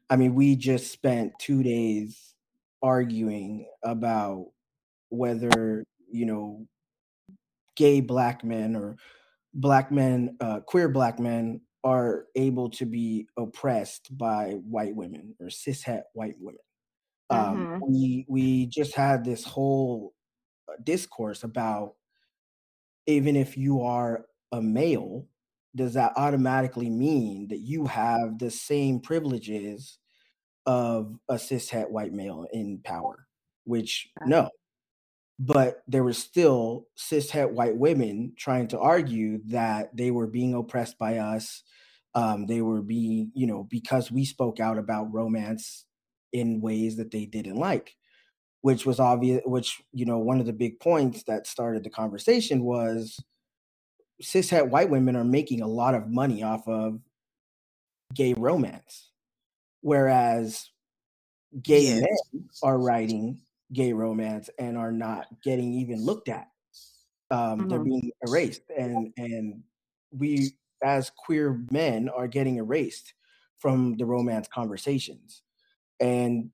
I mean, we just spent two days arguing about whether you know gay black men or black men, uh, queer black men are able to be oppressed by white women or cishet white women. Um, Mhm. we we just had this whole uh, discourse about even if you are a male, does that automatically mean that you have the same privileges of a cishet white male in power? Which no, but there were still cishet white women trying to argue that they were being oppressed by us. Um, they were being, you know, because we spoke out about romance in ways that they didn't like, which was obvious. Which you know, one of the big points that started the conversation was cishet white women are making a lot of money off of gay romance, whereas gay Yes. men are writing gay romance and are not getting even looked at. Um, They're Mhm. being erased, and and we as queer men are getting erased from the romance conversations. And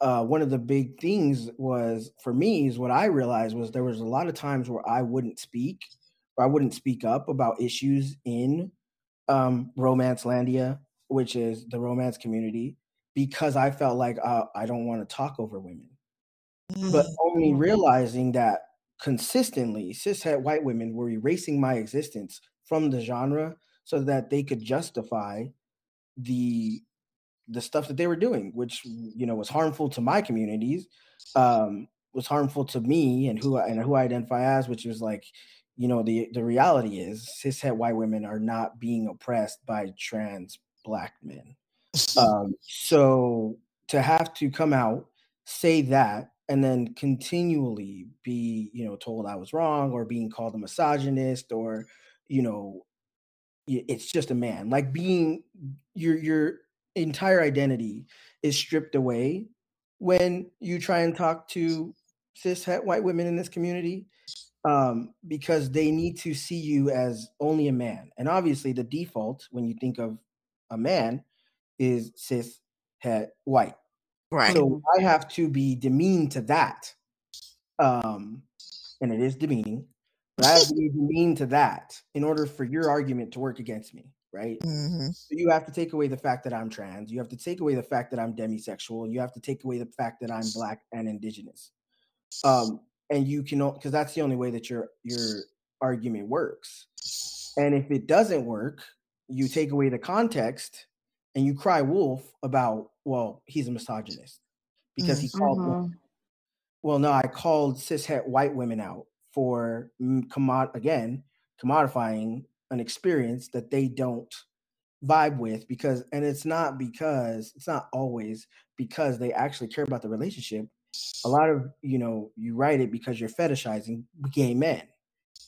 uh, one of the big things was for me is what I realized was there was a lot of times where I wouldn't speak I wouldn't speak up about issues in um, Romancelandia, which is the romance community, because I felt like uh, I don't want to talk over women. But Mm, only realizing that consistently cishet white women were erasing my existence from the genre so that they could justify the the stuff that they were doing, which you know was harmful to my communities, um, was harmful to me and who I, and who I identify as, which was like, you know, the the reality is cishet white women are not being oppressed by trans black men. [LAUGHS] Um, so to have to come out, say that, and then continually be, you know, told I was wrong or being called a misogynist or, you know, it's just a man. Like being your your entire identity is stripped away when you try and talk to cis het white women in this community um, because they need to see you as only a man. And obviously, the default when you think of a man is cis het white. right. So I have to be demeaned to that. Um, and it is demeaning, but I have to be [LAUGHS] demeaned to that in order for your argument to work against me, right? hmm So you have to take away the fact that I'm trans. You have to take away the fact that I'm demisexual. You have to take away the fact that I'm black and indigenous. Um, and you can because that's the only way that your your argument works. And if it doesn't work, you take away the context and you cry wolf about, well, he's a misogynist because he called. Mhm. Well, no, I called cishet white women out for mm, commod again commodifying an experience that they don't vibe with because and it's not because it's not always because they actually care about the relationship a lot of you know you write it because you're fetishizing gay men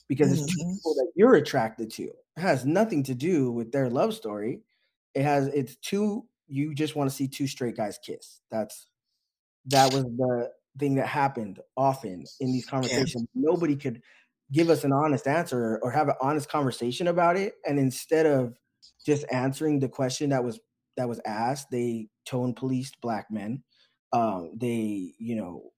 because it's two Mhm. people that you're attracted to. It has nothing to do with their love story. It has it's two you just want to see two straight guys kiss. That's that was the thing that happened often in these conversations. Nobody could give us an honest answer or have an honest conversation about it and instead of just answering the question that was that was asked they tone policed black men um they you know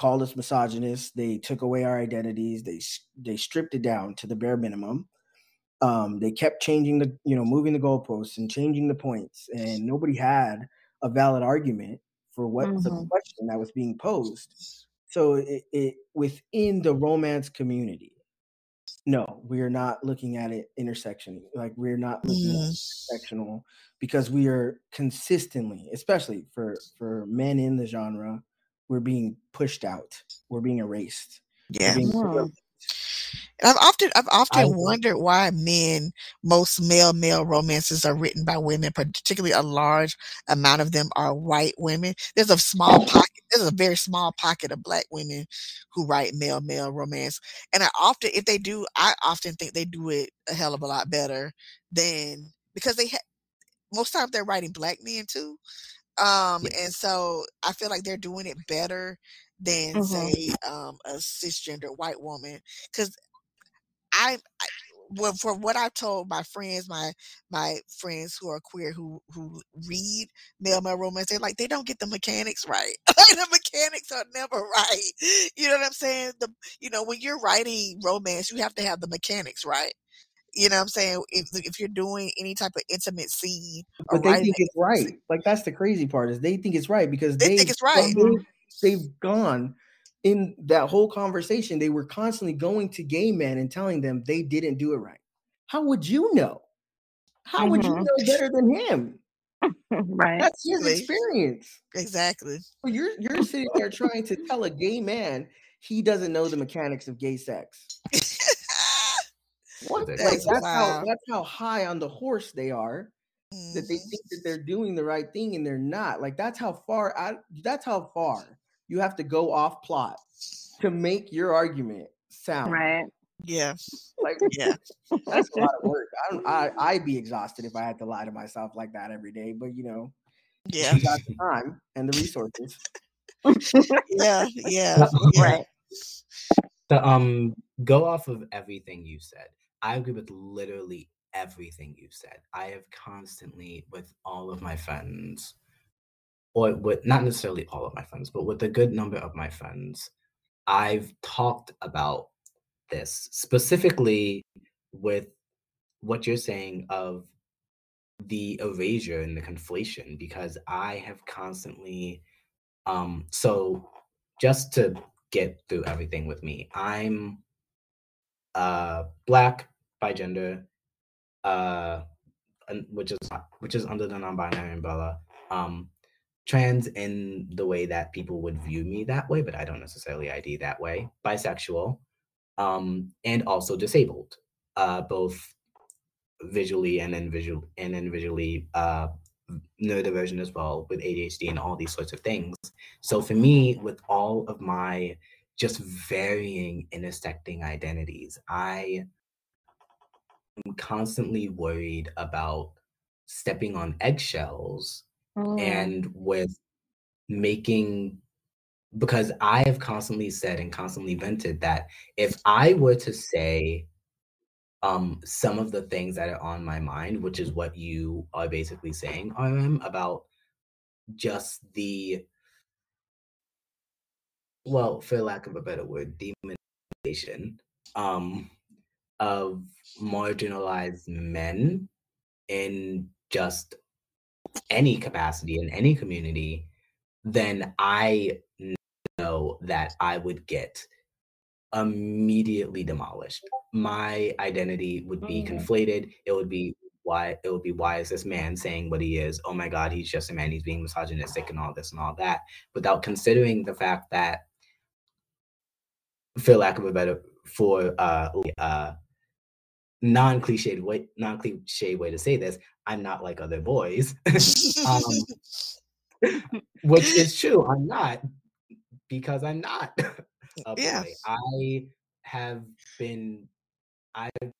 called us misogynists. They took away our identities. They they stripped it down to the bare minimum. Um, they kept changing the, you know, moving the goalposts and changing the points, and nobody had a valid argument for what mm-hmm. the question that was being posed. So it, it within the romance community, no, we are not looking at it intersection. Like we're not looking mm. at intersectional because we are consistently, especially for for men in the genre, we're being pushed out. We're being erased. Yeah. Being I've often I've often I, wondered why men most male male romances are written by women, particularly a large amount of them are white women. There's a small pocket there's a very small pocket of black women who write male male romance. And I often if they do, I often think they do it a hell of a lot better than because they ha- most times they're writing black men too. Um, and so I feel like they're doing it better than mm-hmm. say um, a cisgender white woman because I, I well, for what I've told my friends, my my friends who are queer who who read male male romance, they're like they don't get the mechanics right. [LAUGHS] the mechanics are never right. You know what I'm saying? The you know when you're writing romance, you have to have the mechanics right. You know what I'm saying? If if you're doing any type of intimate scene, but they think it's right. Like that's the crazy part is they think it's right because they, they think it's right. they've gone in that whole conversation, they were constantly going to gay men and telling them they didn't do it right. How would you know? How mm-hmm. would you mm-hmm. know better than him? [LAUGHS] right. That's his experience. Exactly. So you're you're sitting there trying to tell a gay man he doesn't know the mechanics of gay sex. [LAUGHS] what? That's like that's how that's how high on the horse they are mm-hmm. that they mm-hmm. think that they're doing the right thing and they're not. Like that's how far I that's how far you have to go off plot to make your argument sound right. Yeah. Like [LAUGHS] yeah, that's a lot of work. I don't. I I'd be exhausted if I had to lie to myself like that every day. But you know, yeah, you got the time and the resources. [LAUGHS] yeah, yeah, right. The um, go off of everything you said. I agree with literally everything you said. I have constantly, with all of my friends, or with not necessarily all of my friends, but with a good number of my friends, I've talked about this specifically with what you're saying of the erasure and the conflation because I have constantly um so just to get through everything with me, I'm uh black by gender, uh which is which is under the non-binary umbrella. Um trans in the way that people would view me that way, but I don't necessarily ID that way. Bisexual, um, and also disabled, uh, both visually and in visual and in visually uh, neurodivergent as well with ADHD and all these sorts of things. So for me, with all of my just varying intersecting identities, I am constantly worried about stepping on eggshells mm. and with making because I have constantly said and constantly vented that if I were to say um some of the things that are on my mind, which is what you are basically saying, RM, about just the well, for lack of a better word, demonization um of marginalized men in just any capacity in any community, then I know that I would get immediately demolished. My identity would be mm-hmm. conflated. It would be why it would be why is this man saying what he is? Oh my God, he's just a man. He's being misogynistic and all this and all that, without considering the fact that, for lack of a better, for uh, uh, non-cliched way non-cliche way to say this i'm not like other boys. [LAUGHS] Um, which is true i'm not because i'm not [LAUGHS] a yeah. boy i have been i've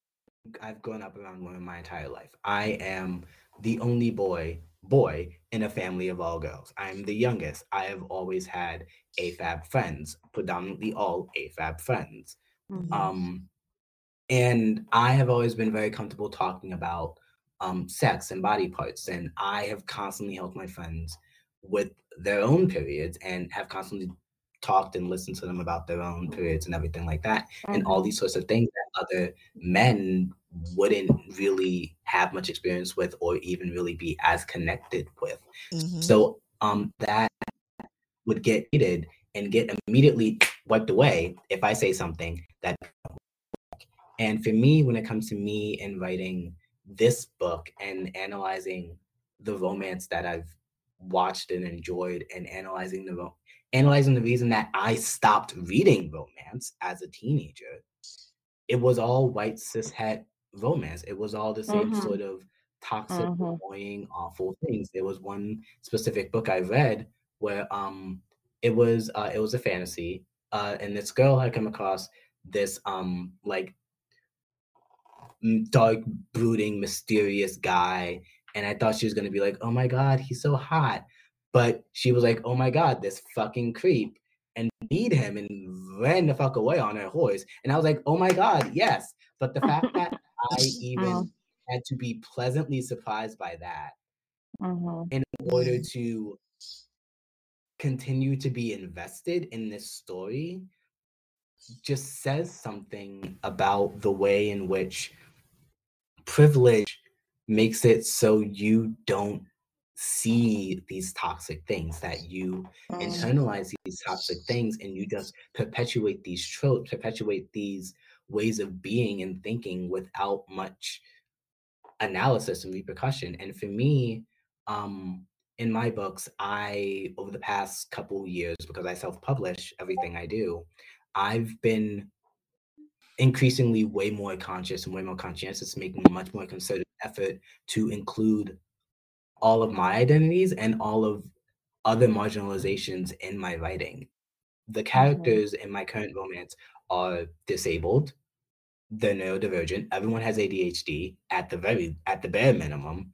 i've grown up around women my entire life. I am the only boy boy in a family of all girls. I'm the youngest. I have always had afab friends predominantly all afab friends. Mm-hmm. um and I have always been very comfortable talking about um, sex and body parts. And I have constantly helped my friends with their own periods and have constantly talked and listened to them about their own periods and everything like that, mm-hmm. and all these sorts of things that other men wouldn't really have much experience with or even really be as connected with. Mm-hmm. So um that would get heated and get immediately wiped away if I say something that and for me when it comes to me and writing this book and analyzing the romance that I've watched and enjoyed and analyzing the ro- analyzing the reason that I stopped reading romance as a teenager it was all white cis het romance. It was all the same mm-hmm. sort of toxic, mm-hmm. annoying, awful things. There was one specific book I read where um it was uh it was a fantasy uh and this girl had come across this um like dark brooding mysterious guy and i thought she was going to be like oh my god he's so hot but she was like oh my god this fucking creep and beat him and ran the fuck away on her horse and i was like oh my god yes but the fact that [LAUGHS] I even oh. had to be pleasantly surprised by that mm-hmm. in order mm. to continue to be invested in this story just says something about the way in which privilege makes it so you don't see these toxic things that you mm. internalize these toxic things and you just perpetuate these tropes perpetuate these ways of being and thinking without much analysis and repercussion. And for me, um, in my books, I over the past couple years, because I self-publish everything I do, I've been increasingly way more conscious and way more conscientious, making much more concerted effort to include all of my identities and all of other marginalizations in my writing. The mm-hmm. characters in my current romance are disabled they're neurodivergent. Everyone has ADHD at the very at the bare minimum.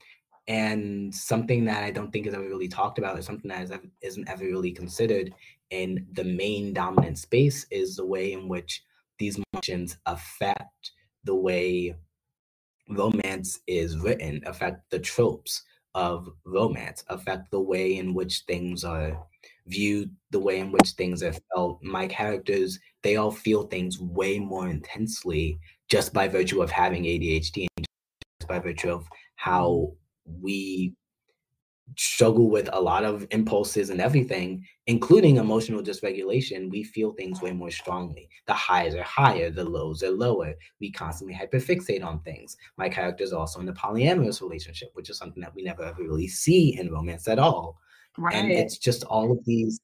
And something that I don't think is ever really talked about, or something that is, isn't ever really considered in the main dominant space, is the way in which these emotions affect the way romance is written, affect the tropes of romance, affect the way in which things are viewed, the way in which things are felt. My characters, they all feel things way more intensely just by virtue of having ADHD and just by virtue of how we struggle with a lot of impulses and everything, including emotional dysregulation, we feel things way more strongly. The highs are higher, the lows are lower. We constantly hyperfixate on things. My character is also in a polyamorous relationship, which is something that we never ever really see in romance at all. Right. And it's just all of these,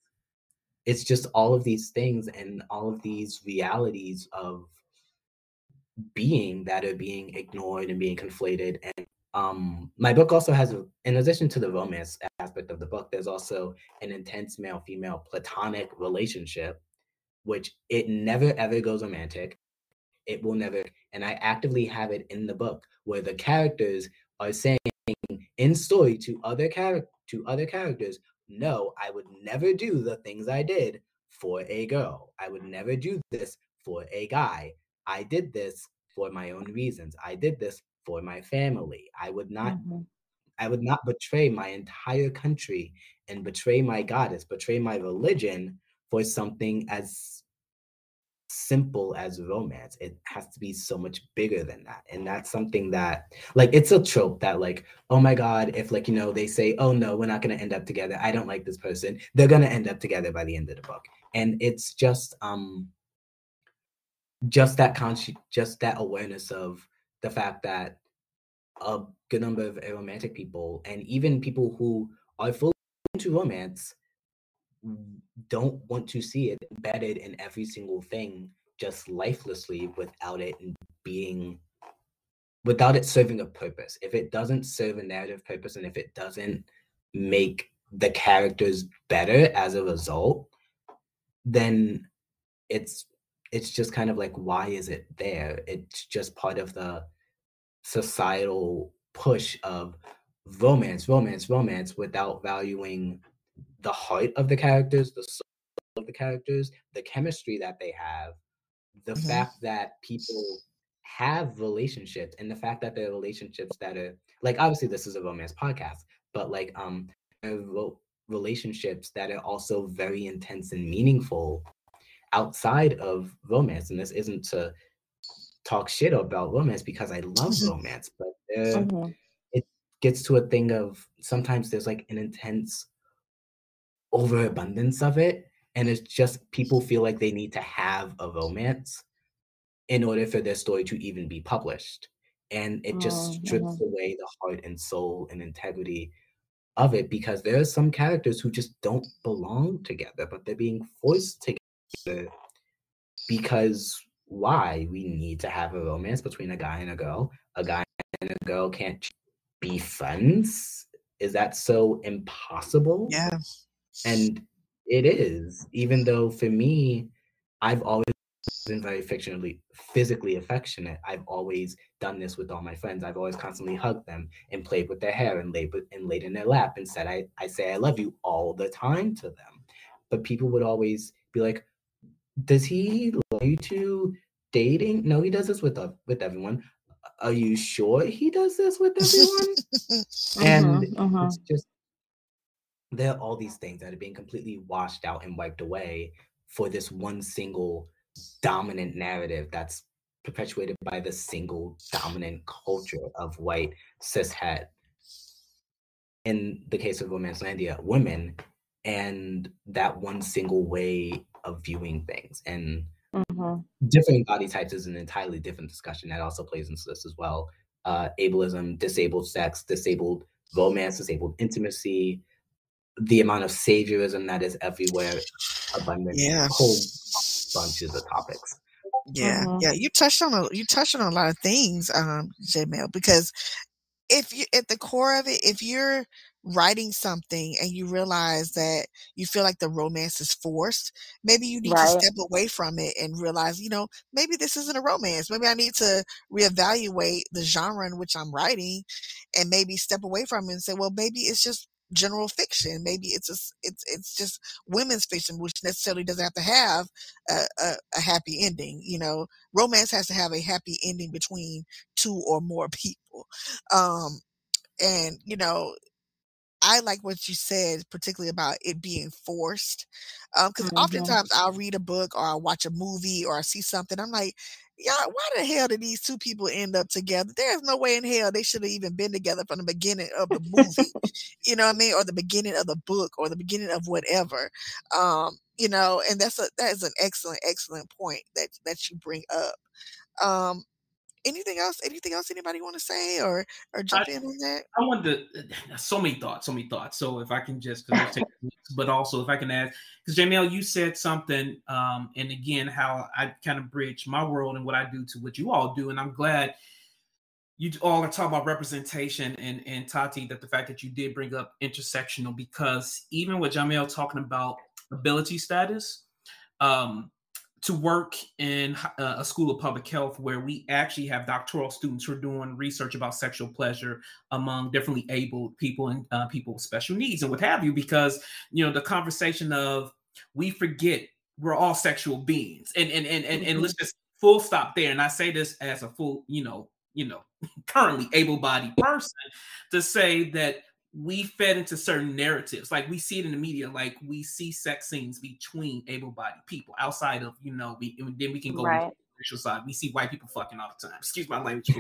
it's just all of these things and all of these realities of being that are being ignored and being conflated. And um, my book also has, in addition to the romance aspect of the book, there's also an intense male female platonic relationship, which it never ever goes romantic. It will never, and I actively have it in the book where the characters are saying in story to other characters to other characters, no, I would never do the things I did for a girl. I would never do this for a guy. I did this for my own reasons. I did this for my family. I would not mm-hmm. I would not betray my entire country and betray my goddess, betray my religion for something as simple as romance. It has to be so much bigger than that. And that's something that like it's a trope that like, oh my God, if like, you know, they say, oh no, we're not gonna end up together. I don't like this person. They're gonna end up together by the end of the book. And it's just um just that conscious just that awareness of the fact that a good number of romantic people and even people who are fully into romance don't want to see it embedded in every single thing just lifelessly without it being without it serving a purpose. If it doesn't serve a narrative purpose and if it doesn't make the characters better as a result then it's it's just kind of like why is it there? It's just part of the societal push of romance romance romance without valuing the heart of the characters, the soul of the characters, the chemistry that they have, the mm-hmm. fact that people have relationships and the fact that they're relationships that are like obviously this is a romance podcast, but like um relationships that are also very intense and meaningful outside of romance. And this isn't to talk shit about romance because I love mm-hmm. romance, but mm-hmm. it gets to a thing of sometimes there's like an intense overabundance of it. And it's just people feel like they need to have a romance in order for their story to even be published. And it just oh, strips mm-hmm. away the heart and soul and integrity of it because there are some characters who just don't belong together, but they're being forced together because why? We need to have a romance between a guy and a girl. A guy and a girl can't be friends. Is that so impossible? Yeah. And it is, even though for me, I've always been very fictionally physically affectionate. I've always done this with all my friends. I've always constantly hugged them and played with their hair and laid with, and laid in their lap and said I, I say I love you all the time to them. But people would always be like, Does he you two dating? No, he does this with uh, with everyone. Are you sure he does this with everyone? [LAUGHS] uh-huh, and uh-huh. it's just there are all these things that are being completely washed out and wiped away for this one single dominant narrative that's perpetuated by the single dominant culture of white cishet in the case of Romancelandia, women, and that one single way of viewing things. And mm-hmm. different body types is an entirely different discussion that also plays into this as well. Uh, ableism, disabled sex, disabled romance, disabled intimacy, the amount of saviorism that is everywhere, abundant, yeah. whole bunches of topics. Yeah, mm-hmm. yeah. You touched on a you touched on a lot of things, um, Jamel, because if you at the core of it, if you're writing something and you realize that you feel like the romance is forced, maybe you need right. to step away from it and realize, you know, maybe this isn't a romance. Maybe I need to reevaluate the genre in which I'm writing and maybe step away from it and say, well, maybe it's just general fiction. Maybe it's just it's it's just women's fiction, which necessarily doesn't have to have a, a, a, happy ending. You know, romance has to have a happy ending between two or more people. Um, and you know, I like what you said, particularly about it being forced. Because um, mm-hmm. oftentimes I'll read a book or I'll watch a movie or I see something. I'm like, yeah, why the hell did these two people end up together? There's no way in hell they should have even been together from the beginning of the movie. you know what I mean? Or the beginning of the book or the beginning of whatever. Um, you know, and that's a that is an excellent, excellent point that that you bring up. Um, anything else? Anything else anybody want to say or or jump I, in on that? I wanted to uh, so many thoughts, so many thoughts. So if I can just take, [LAUGHS] but also if I can add, because Jamel, you said something, um, and again how I kind of bridge my world and what I do to what you all do, and I'm glad you all are talking about representation and and Tati that the fact that you did bring up intersectional because even with Jamel talking about ability status, um, to work in uh, a school of public health where we actually have doctoral students who are doing research about sexual pleasure among differently able people and uh, people with special needs and what have you because you know the conversation of we forget we're all sexual beings and and and and, and let's mm-hmm. just full stop there and i say this as a full you know you know [LAUGHS] currently able-bodied person to say that we fed into certain narratives. Like we see it in the media, like we see sex scenes between able-bodied people outside of, you know, we then we can go right. to the racial side. We see white people fucking all the time. Excuse my language. [LAUGHS] [LAUGHS]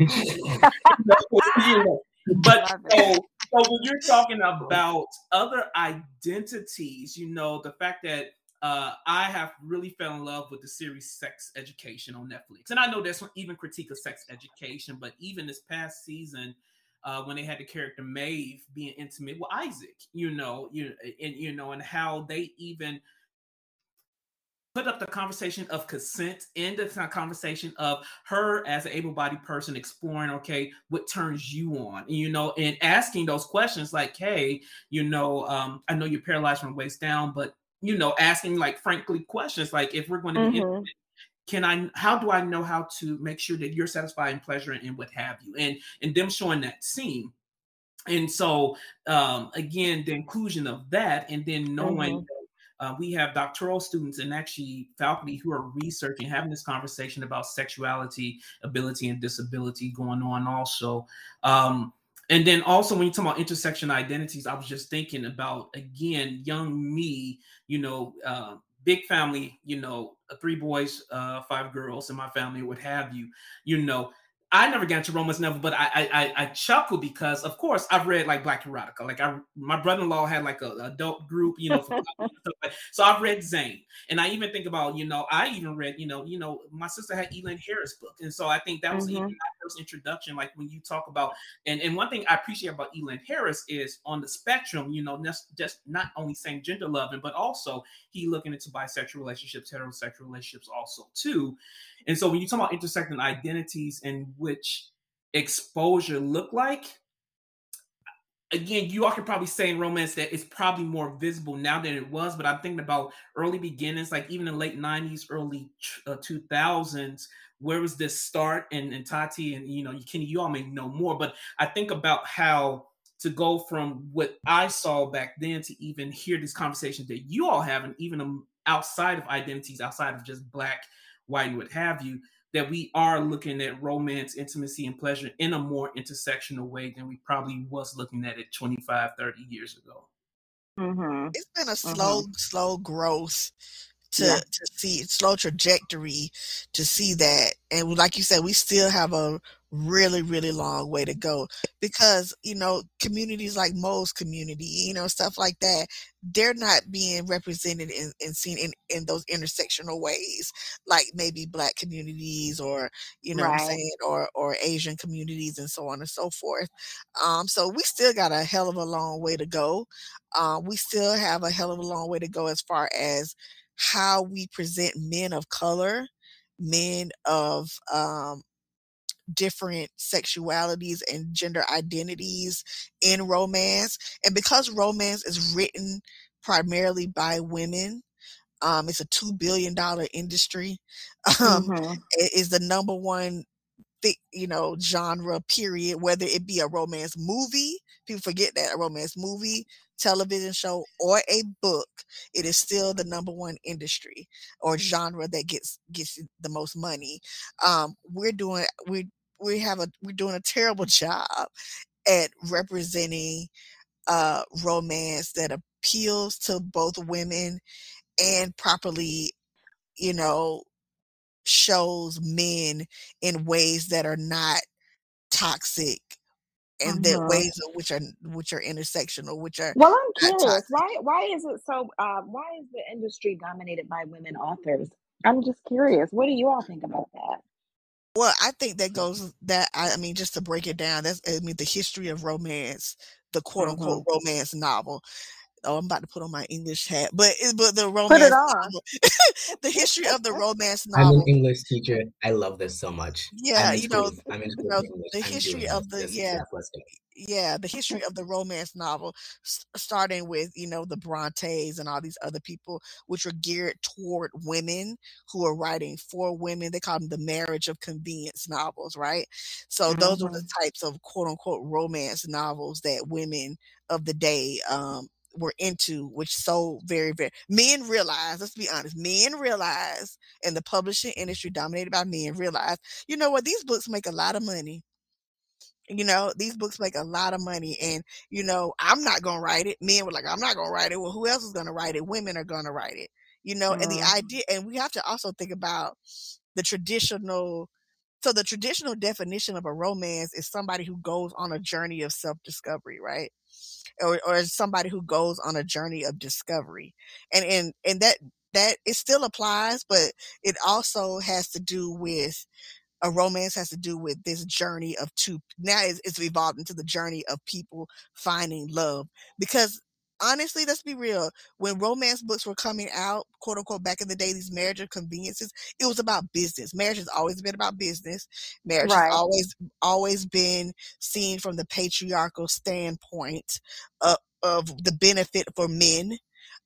but so, so when you're talking about other identities, you know, the fact that uh, I have really fell in love with the series Sex Education on Netflix. And I know there's even critique of sex education, but even this past season, uh, when they had the character Maeve being intimate with Isaac, you know, you and you know, and how they even put up the conversation of consent in the conversation of her as an able-bodied person exploring okay what turns you on you know and asking those questions like hey you know um, i know you're paralyzed from waist down but you know asking like frankly questions like if we're going to mm-hmm. Can I how do I know how to make sure that you're satisfied and pleasure and what have you? And and them showing that scene. And so um again, the inclusion of that and then knowing mm-hmm. Uh, we have doctoral students and actually faculty who are researching, having this conversation about sexuality, ability, and disability going on also. Um, and then also when you talk about intersection identities, I was just thinking about again, young me, you know, uh, big family, you know, three boys, uh, five girls in my family, what have you, you know, I never got into romance novel, but I, I I chuckle because of course I've read like Black Erotica. Like I my brother-in-law had like a adult group, you know, [LAUGHS] so I've read Zane. And I even think about, you know, I even read, you know, you know, my sister had Elin Harris book. And so I think that was mm-hmm. even my first introduction. Like when you talk about and, and one thing I appreciate about Elin Harris is on the spectrum, you know, just, just not only saying gender loving, but also he looking into bisexual relationships, heterosexual relationships also too. And so when you talk about intersecting identities and which exposure look like, again, you all could probably say in romance that it's probably more visible now than it was. But I'm thinking about early beginnings, like even in the late '90s, early uh, 2000s. Where was this start? And, and Tati and you know, Kenny, you all may know more. But I think about how to go from what I saw back then to even hear these conversations that you all have, and even um, outside of identities, outside of just Black why you would have you, that we are looking at romance, intimacy, and pleasure in a more intersectional way than we probably was looking at it 25, 30 years ago. Mm-hmm. It's been a slow, mm-hmm. slow growth to, yeah. to see slow trajectory to see that. And like you said, we still have a really really long way to go because you know communities like Mo's community you know stuff like that they're not being represented and, and seen in, in those intersectional ways like maybe black communities or you know right. I'm saying or or Asian communities and so on and so forth um so we still got a hell of a long way to go um we still have a hell of a long way to go as far as how we present men of color men of um different sexualities and gender identities in romance. And because romance is written primarily by women, um, it's a two billion dollar industry. [LAUGHS] Um, mm-hmm. It is the number one you know genre period whether it be a romance movie people forget that a romance movie television show or a book it is still the number one industry or genre that gets gets the most money. Um we're doing we we have a we're doing a terrible [LAUGHS] job at representing uh romance that appeals to both women and properly you know shows men in ways that are not toxic and that mm-hmm. ways which are which are intersectional which are well i'm curious why why is it so uh, why is the industry dominated by women authors i'm just curious what do you all think about that well i think that goes that i mean just to break it down that's i mean the history of romance the quote unquote mm-hmm. romance novel oh, I'm about to put on my English hat, but but the romance, put it on. [LAUGHS] the history of the [LAUGHS] romance novel. I'm an English teacher. I love this so much. Yeah, you know, you know the history of the yeah yeah the history of the romance novel starting with you know the brontes and all these other people which were geared toward women who are writing for women they call them the marriage of convenience novels right so mm-hmm. those were the types of quote unquote romance novels that women of the day um, were into, which so very, very men realize, let's be honest, men realize, and the publishing industry dominated by men realize, you know what, these books make a lot of money. You know, these books make a lot of money, and you know, I'm not gonna write it. Men were like, I'm not gonna write it. Well, who else is gonna write it? Women are gonna write it. You know, mm-hmm. and the mm-hmm. idea, and we have to also think about the traditional so the traditional definition of a romance is somebody who goes on a journey of self-discovery, right? Or, or somebody who goes on a journey of discovery. And and and that that it still applies but it also has to do with a romance has to do with this journey of two now it's, it's evolved into the journey of people finding love. Because honestly, let's be real. When romance books were coming out, quote unquote, back in the day, these marriage of conveniences, it was about business. Marriage has always been about business. Marriage right. has always always been seen from the patriarchal standpoint of, of the benefit for men.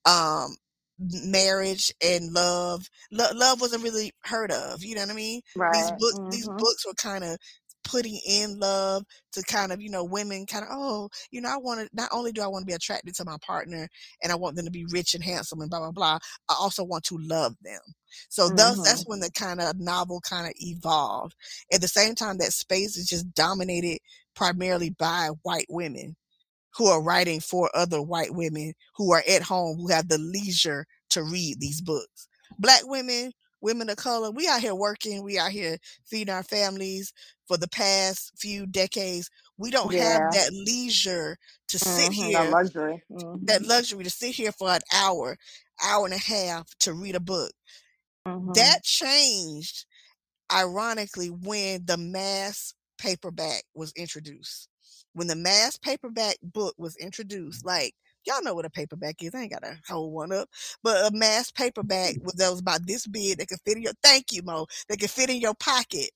Um, marriage and love. Lo- love wasn't really heard of. You know what I mean? Right. These books, mm-hmm. these books were kind of putting in love to kind of, you know, women kind of, oh, you know, I want to, not only do I want to be attracted to my partner and I want them to be rich and handsome and blah, blah, blah, I also want to love them. So mm-hmm. thus, that's when the kind of novel kind of evolved. At the same time, that space is just dominated primarily by white women who are writing for other white women who are at home who have the leisure to read these books. Black women, women of color, we out here working, we out here feeding our families for the past few decades. We don't Yeah. have that leisure to sit Mhm, here The luxury. that Mhm. luxury to sit here for an hour, hour and a half to read a book. Mhm. That changed, ironically, when the mass paperback was introduced. When the mass paperback book was introduced, like y'all know what a paperback is. I ain't gotta hold one up, but a mass paperback [LAUGHS] was that was about this big that could fit in your. Thank you, Mo. That could fit in your pocket.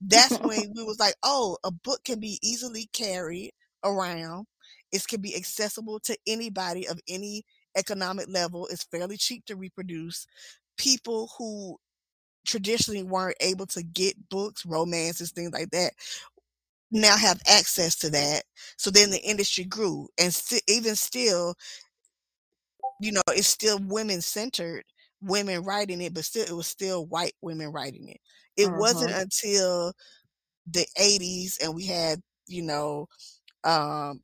That's [LAUGHS] when we was like, oh, a book can be easily carried around. It can be accessible to anybody of any economic level. It's fairly cheap to reproduce. People who traditionally weren't able to get books, romances, things like that, now have access to that. So then the industry grew, and sti- even still, you know, it's still women centered, women writing it, but still, it was still white women writing it. It wasn't Mhm. until the 80s and we had, you know, um,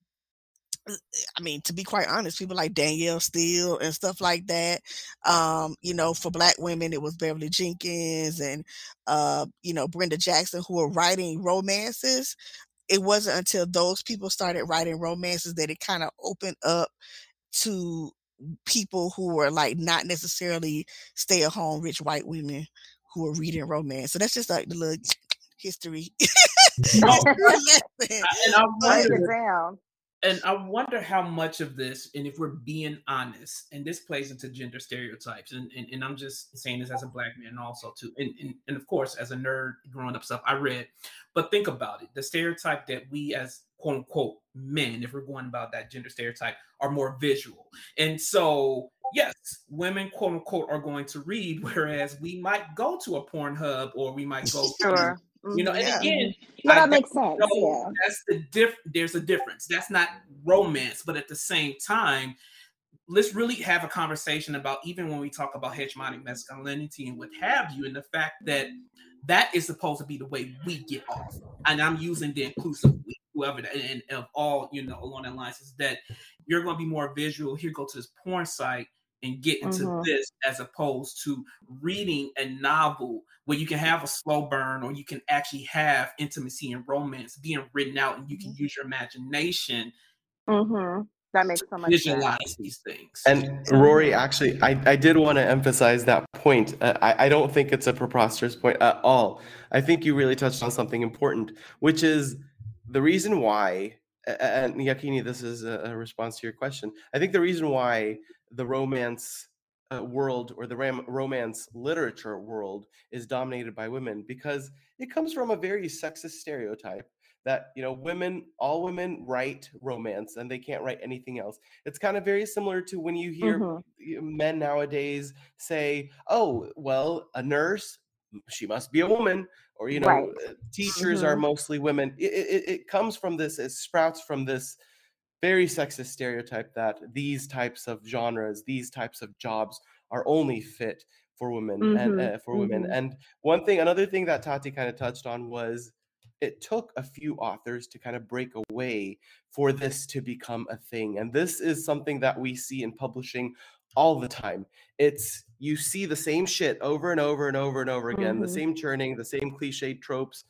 I mean, to be quite honest, people like Danielle Steel and stuff like that. Um, you know, for black women, it was Beverly Jenkins and uh, you know, Brenda Jackson who were writing romances. It wasn't until those people started writing romances that it kind of opened up to people who were like not necessarily stay at home rich white women who were reading romance. So that's just like the little [TSK] history. [LAUGHS] [LAUGHS] No, and I wonder, and I wonder how much of this, and if we're being honest, and this plays into gender stereotypes, and, and, and I'm just saying this as a black man also too, and, and and of course as a nerd growing up stuff I read, but think about it, the stereotype that we as quote unquote men, if we're going about that gender stereotype, are more visual, and so yes, women quote unquote are going to read, [LAUGHS] whereas we might go to a Pornhub or we might go to Sure. you know, Mhm, and Yeah. again, No, I- that makes sense. so Yeah. that's the diff. There's a difference. That's not romance, but at the same time, let's really have a conversation about even when we talk about hegemonic masculinity and what have you, and the fact that that is supposed to be the way we get off. And I'm using the inclusive we, whoever that, and, and of all you know along that lines is that you're going to be more visual. Here, go to this porn site and get into Mhm. this as opposed to reading a novel where you can have a slow burn or you can actually have intimacy and romance being written out and you can use your imagination Mhm. That makes so much sense. visualize these things. And Rory, actually, I, I did want to emphasize that point. Uh, I, I don't think it's a preposterous point at all. I think you really touched on something important, which is the reason why, and Yakini, this is a, response to your question. I think the reason why the romance uh, world or the ram- romance literature world is dominated by women because it comes from a very sexist stereotype that you know women all women write romance and they can't write anything else it's kind of very similar to when you hear Mhm. men nowadays say oh well a nurse she must be a woman or you know Right. uh, teachers are Mhm. mostly women it, it, it comes from this it sprouts from this very sexist stereotype that these types of genres these types of jobs are only fit for women and Mhm, uh, for women mhm. and one thing another thing that tati kind of touched on was it took a few authors to kind of break away for this to become a thing. And this is something that we see in publishing all the time. It's you see the same shit over and over and over and over again, the Mhm. same churning, the same cliched tropes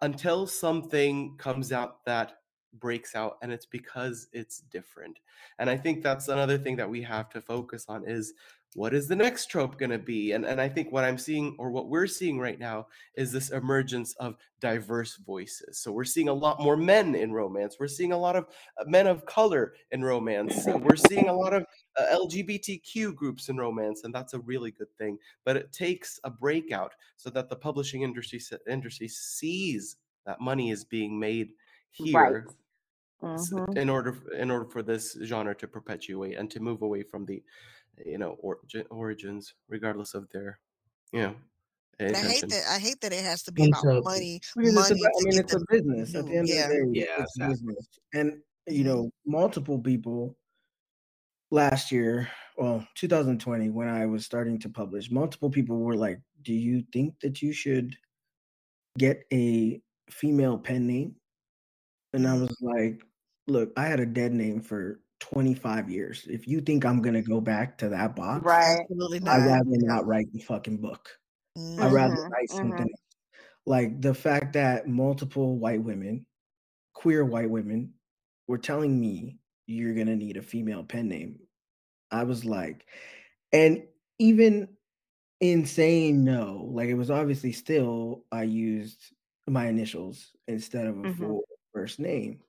until something comes out that breaks out and it's because it's different. And I think that's another thing that we have to focus on is what is the next trope going to be? And and I think what I'm seeing or what we're seeing right now is this emergence of diverse voices. So we're seeing a lot more men in romance. We're seeing a lot of uh, men of color in romance. Uh, we're seeing a lot of uh, LGBTQ groups in romance, and that's a really good thing. But it takes a breakout so that the publishing industry industry sees that money is being made Right. here s- Mhm. in order in order for this genre to perpetuate and to move away from the you know origin, origins regardless of their you know And I hate that. I hate that it has to be about so- money. Because it's Money about, I mean, get it's a the business. At the mm-hmm, end yeah. of the day, Yeah, it's exactly. business. And you mm-hmm. know, multiple people last year, well, 2020, when I was starting to publish, multiple people were like, "Do you think that you should get a female pen name?" And I mm-hmm. was like, look, I had a dead name for 25 years. If you think I'm gonna go back to that box, Right. Absolutely I'd rather not write the fucking book. Mhm. I'd rather Mhm, write something else. Like the fact that multiple white women, queer white women, were telling me you're gonna need a female pen name. I was like, and even in saying no, like it was obviously still I used my initials instead of a Mhm. full first name.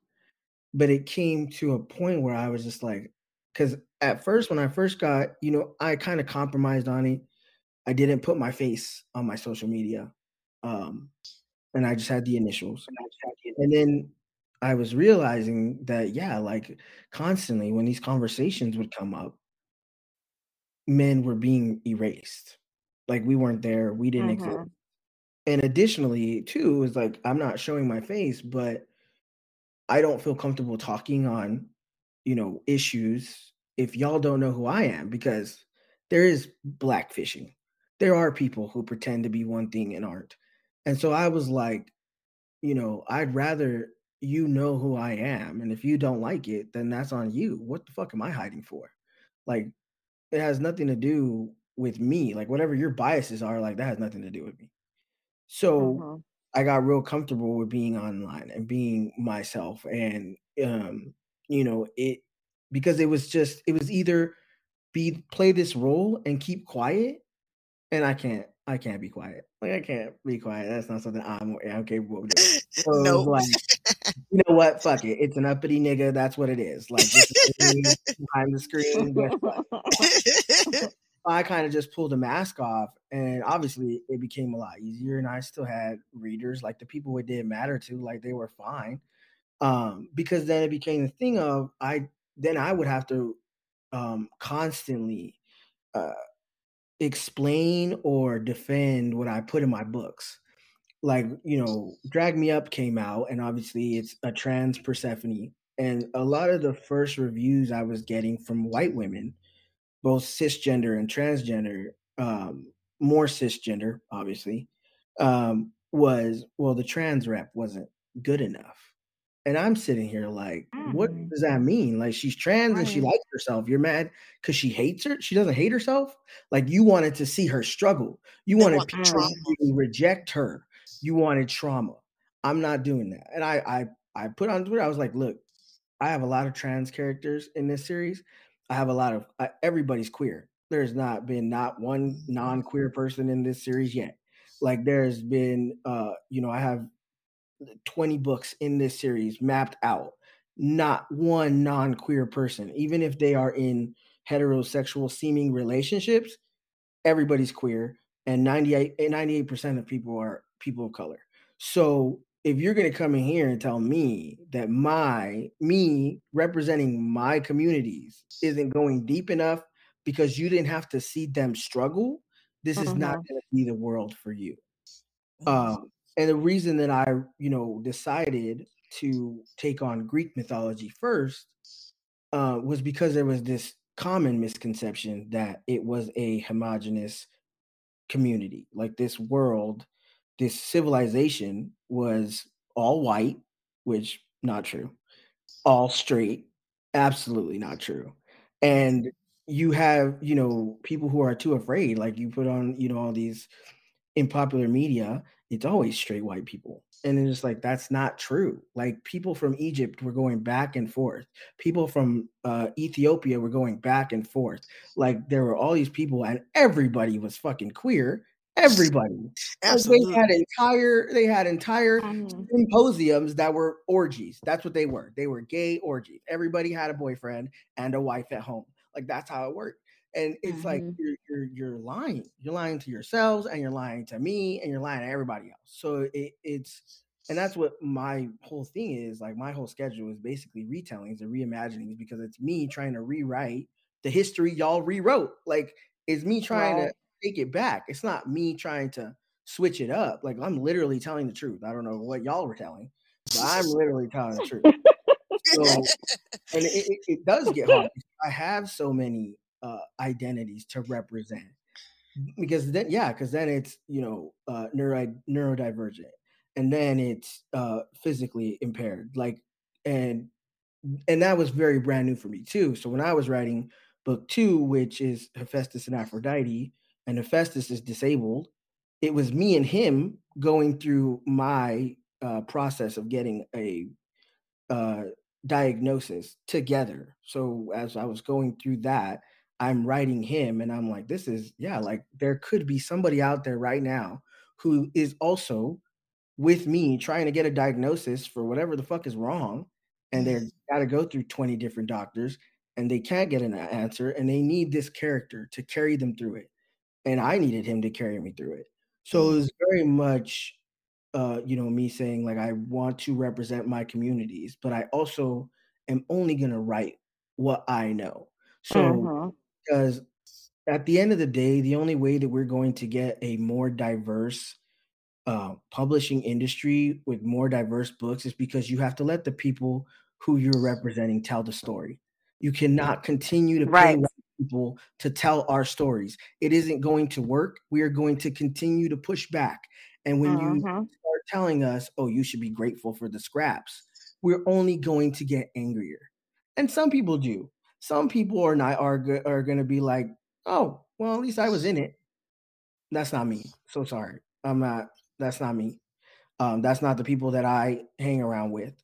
But it came to a point where I was just like, because at first, when I first got, you know, I kind of compromised on it. I didn't put my face on my social media. Um, and I just had the initials. And then I was realizing that, yeah, like constantly when these conversations would come up, men were being erased. Like we weren't there, we didn't exist. Mhm. And additionally, too, is like I'm not showing my face, but I don't feel comfortable talking on, you know, issues if y'all don't know who I am because there is blackfishing. There are people who pretend to be one thing and aren't. And so I was like, you know, I'd rather you know who I am. And if you don't like it, then that's on you. What the fuck am I hiding for? Like, it has nothing to do with me. Like, whatever your biases are, like, that has nothing to do with me. So Mhm. I got real comfortable with being online and being myself. And, um, you know, it, because it was just, it was either be, play this role and keep quiet. And I can't, I can't be quiet. Like, I can't be quiet. That's not something I'm, I'm capable of doing. [LAUGHS] So Nope. like, you know what? Fuck it. It's an uppity nigga. That's what it is. Like [LAUGHS] behind the screen. [LAUGHS] I kind of just pulled the mask off, and obviously it became a lot easier. And I still had readers, like the people it didn't matter to, like they were fine. Um, because then it became the thing of I then I would have to um constantly uh explain or defend what I put in my books like you know drag me up came out and obviously it's a trans persephone and a lot of the first reviews i was getting from white women both cisgender and transgender um more cisgender obviously um was well the trans rep wasn't good enough and i'm sitting here like what Mm. does that mean like she's trans and she likes herself you're mad because she hates her she doesn't hate herself like you wanted to see her struggle you wanted want people trauma. to reject her you wanted trauma. I'm not doing that. And I I I put on Twitter, I was like, look, I have a lot of trans characters in this series. I have a lot of uh, everybody's queer. There's not been not one non-queer person in this series yet. Like there's been uh, you know, I have 20 books in this series mapped out. Not one non-queer person, even if they are in heterosexual seeming relationships, everybody's queer and 98 98% of people are people of color. So if you're going to come in here and tell me that my me representing my communities isn't going deep enough because you didn't have to see them struggle, this is not Mhm. going to be the world for you. Um, and the reason that I, you know, decided to take on Greek mythology first uh, was because there was this common misconception that it was a homogenous community. Like this world, this civilization was all white, which not true. All straight, absolutely not true. And you have, you know, people who are too afraid. Like you put on, you know, all these in popular media, it's always straight white people. And it's just like that's not true. Like people from Egypt were going back and forth. People from uh, Ethiopia were going back and forth. Like there were all these people, and everybody was fucking queer. Everybody. Like, they had entire they had entire Mhm. symposiums that were orgies. That's what they were. They were gay orgies. Everybody had a boyfriend and a wife at home. Like that's how it worked. And it's like Mhm. you're, you're you're lying. You're lying to yourselves and you're lying to me and you're lying to everybody else. So it, it's and that's what my whole thing is. Like my whole schedule is basically retellings and reimaginings because it's me trying to rewrite the history y'all rewrote. Like it's me trying Right. to take it back. It's not me trying to switch it up. Like I'm literally telling the truth. I don't know what y'all were telling, but I'm literally telling the truth. So, and it, it, it does get hard. I have so many uh, identities to represent because then, yeah, because then it's you know uh, neuro neurodivergent, and then it's uh, physically impaired. Like and and that was very brand new for me too. So when I was writing book two, which is Hephaestus and Aphrodite, and Hephaestus is disabled, it was me and him going through my uh, process of getting a uh, diagnosis together. So as I was going through that, I'm writing him, and I'm like, this is yeah, like there could be somebody out there right now who is also with me trying to get a diagnosis for whatever the fuck is wrong and they've got to go through 20 different doctors and they can't get an answer and they need this character to carry them through it and i needed him to carry me through it so it was very much uh you know me saying like i want to represent my communities but i also am only going to write what i know so Mm-hmm. because at the end of the day the only way that we're going to get a more diverse uh, publishing industry with more diverse books is because you have to let the people who you're representing tell the story. You cannot continue to Right. People to tell our stories. It isn't going to work. We are going to continue to push back. And when you Mhm. start telling us, oh, you should be grateful for the scraps, we're only going to get angrier. And some people do. Some people are not are, go- are going to be like, oh, well, at least I was in it. That's not me. So sorry. I'm not. That's not me. Um, that's not the people that I hang around with.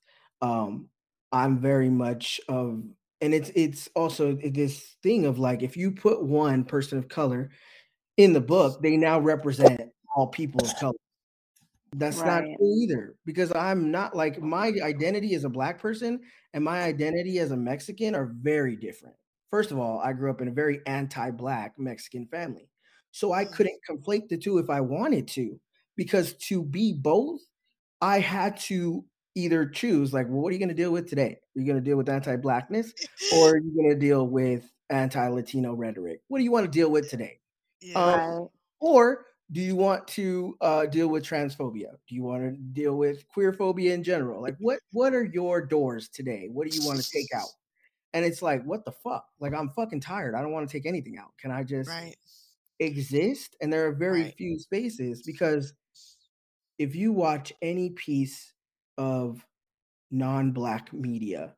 Um, I'm very much of, and it's it's also this thing of like if you put one person of color in the book, they now represent all people of color. That's not true either because I'm not like my identity as a black person and my identity as a Mexican are very different. First of all, I grew up in a very anti-black Mexican family. So I mm. couldn't conflate the two if I wanted to because to be both, I had to either choose like, well, what are you going to deal with today? Are you going to deal with anti-blackness or are [LAUGHS] you going to deal with anti-Latino rhetoric? What do you want to deal with today? Yeah. Um, or do you want to uh, deal with transphobia? Do you want to deal with queer phobia in general? Like, what what are your doors today? What do you want to take out? [LAUGHS] And it's like, what the fuck? Like, I'm fucking tired. I don't want to take anything out. Can I just Right. exist? And there are very Right. few spaces because if you watch any piece of non-black media,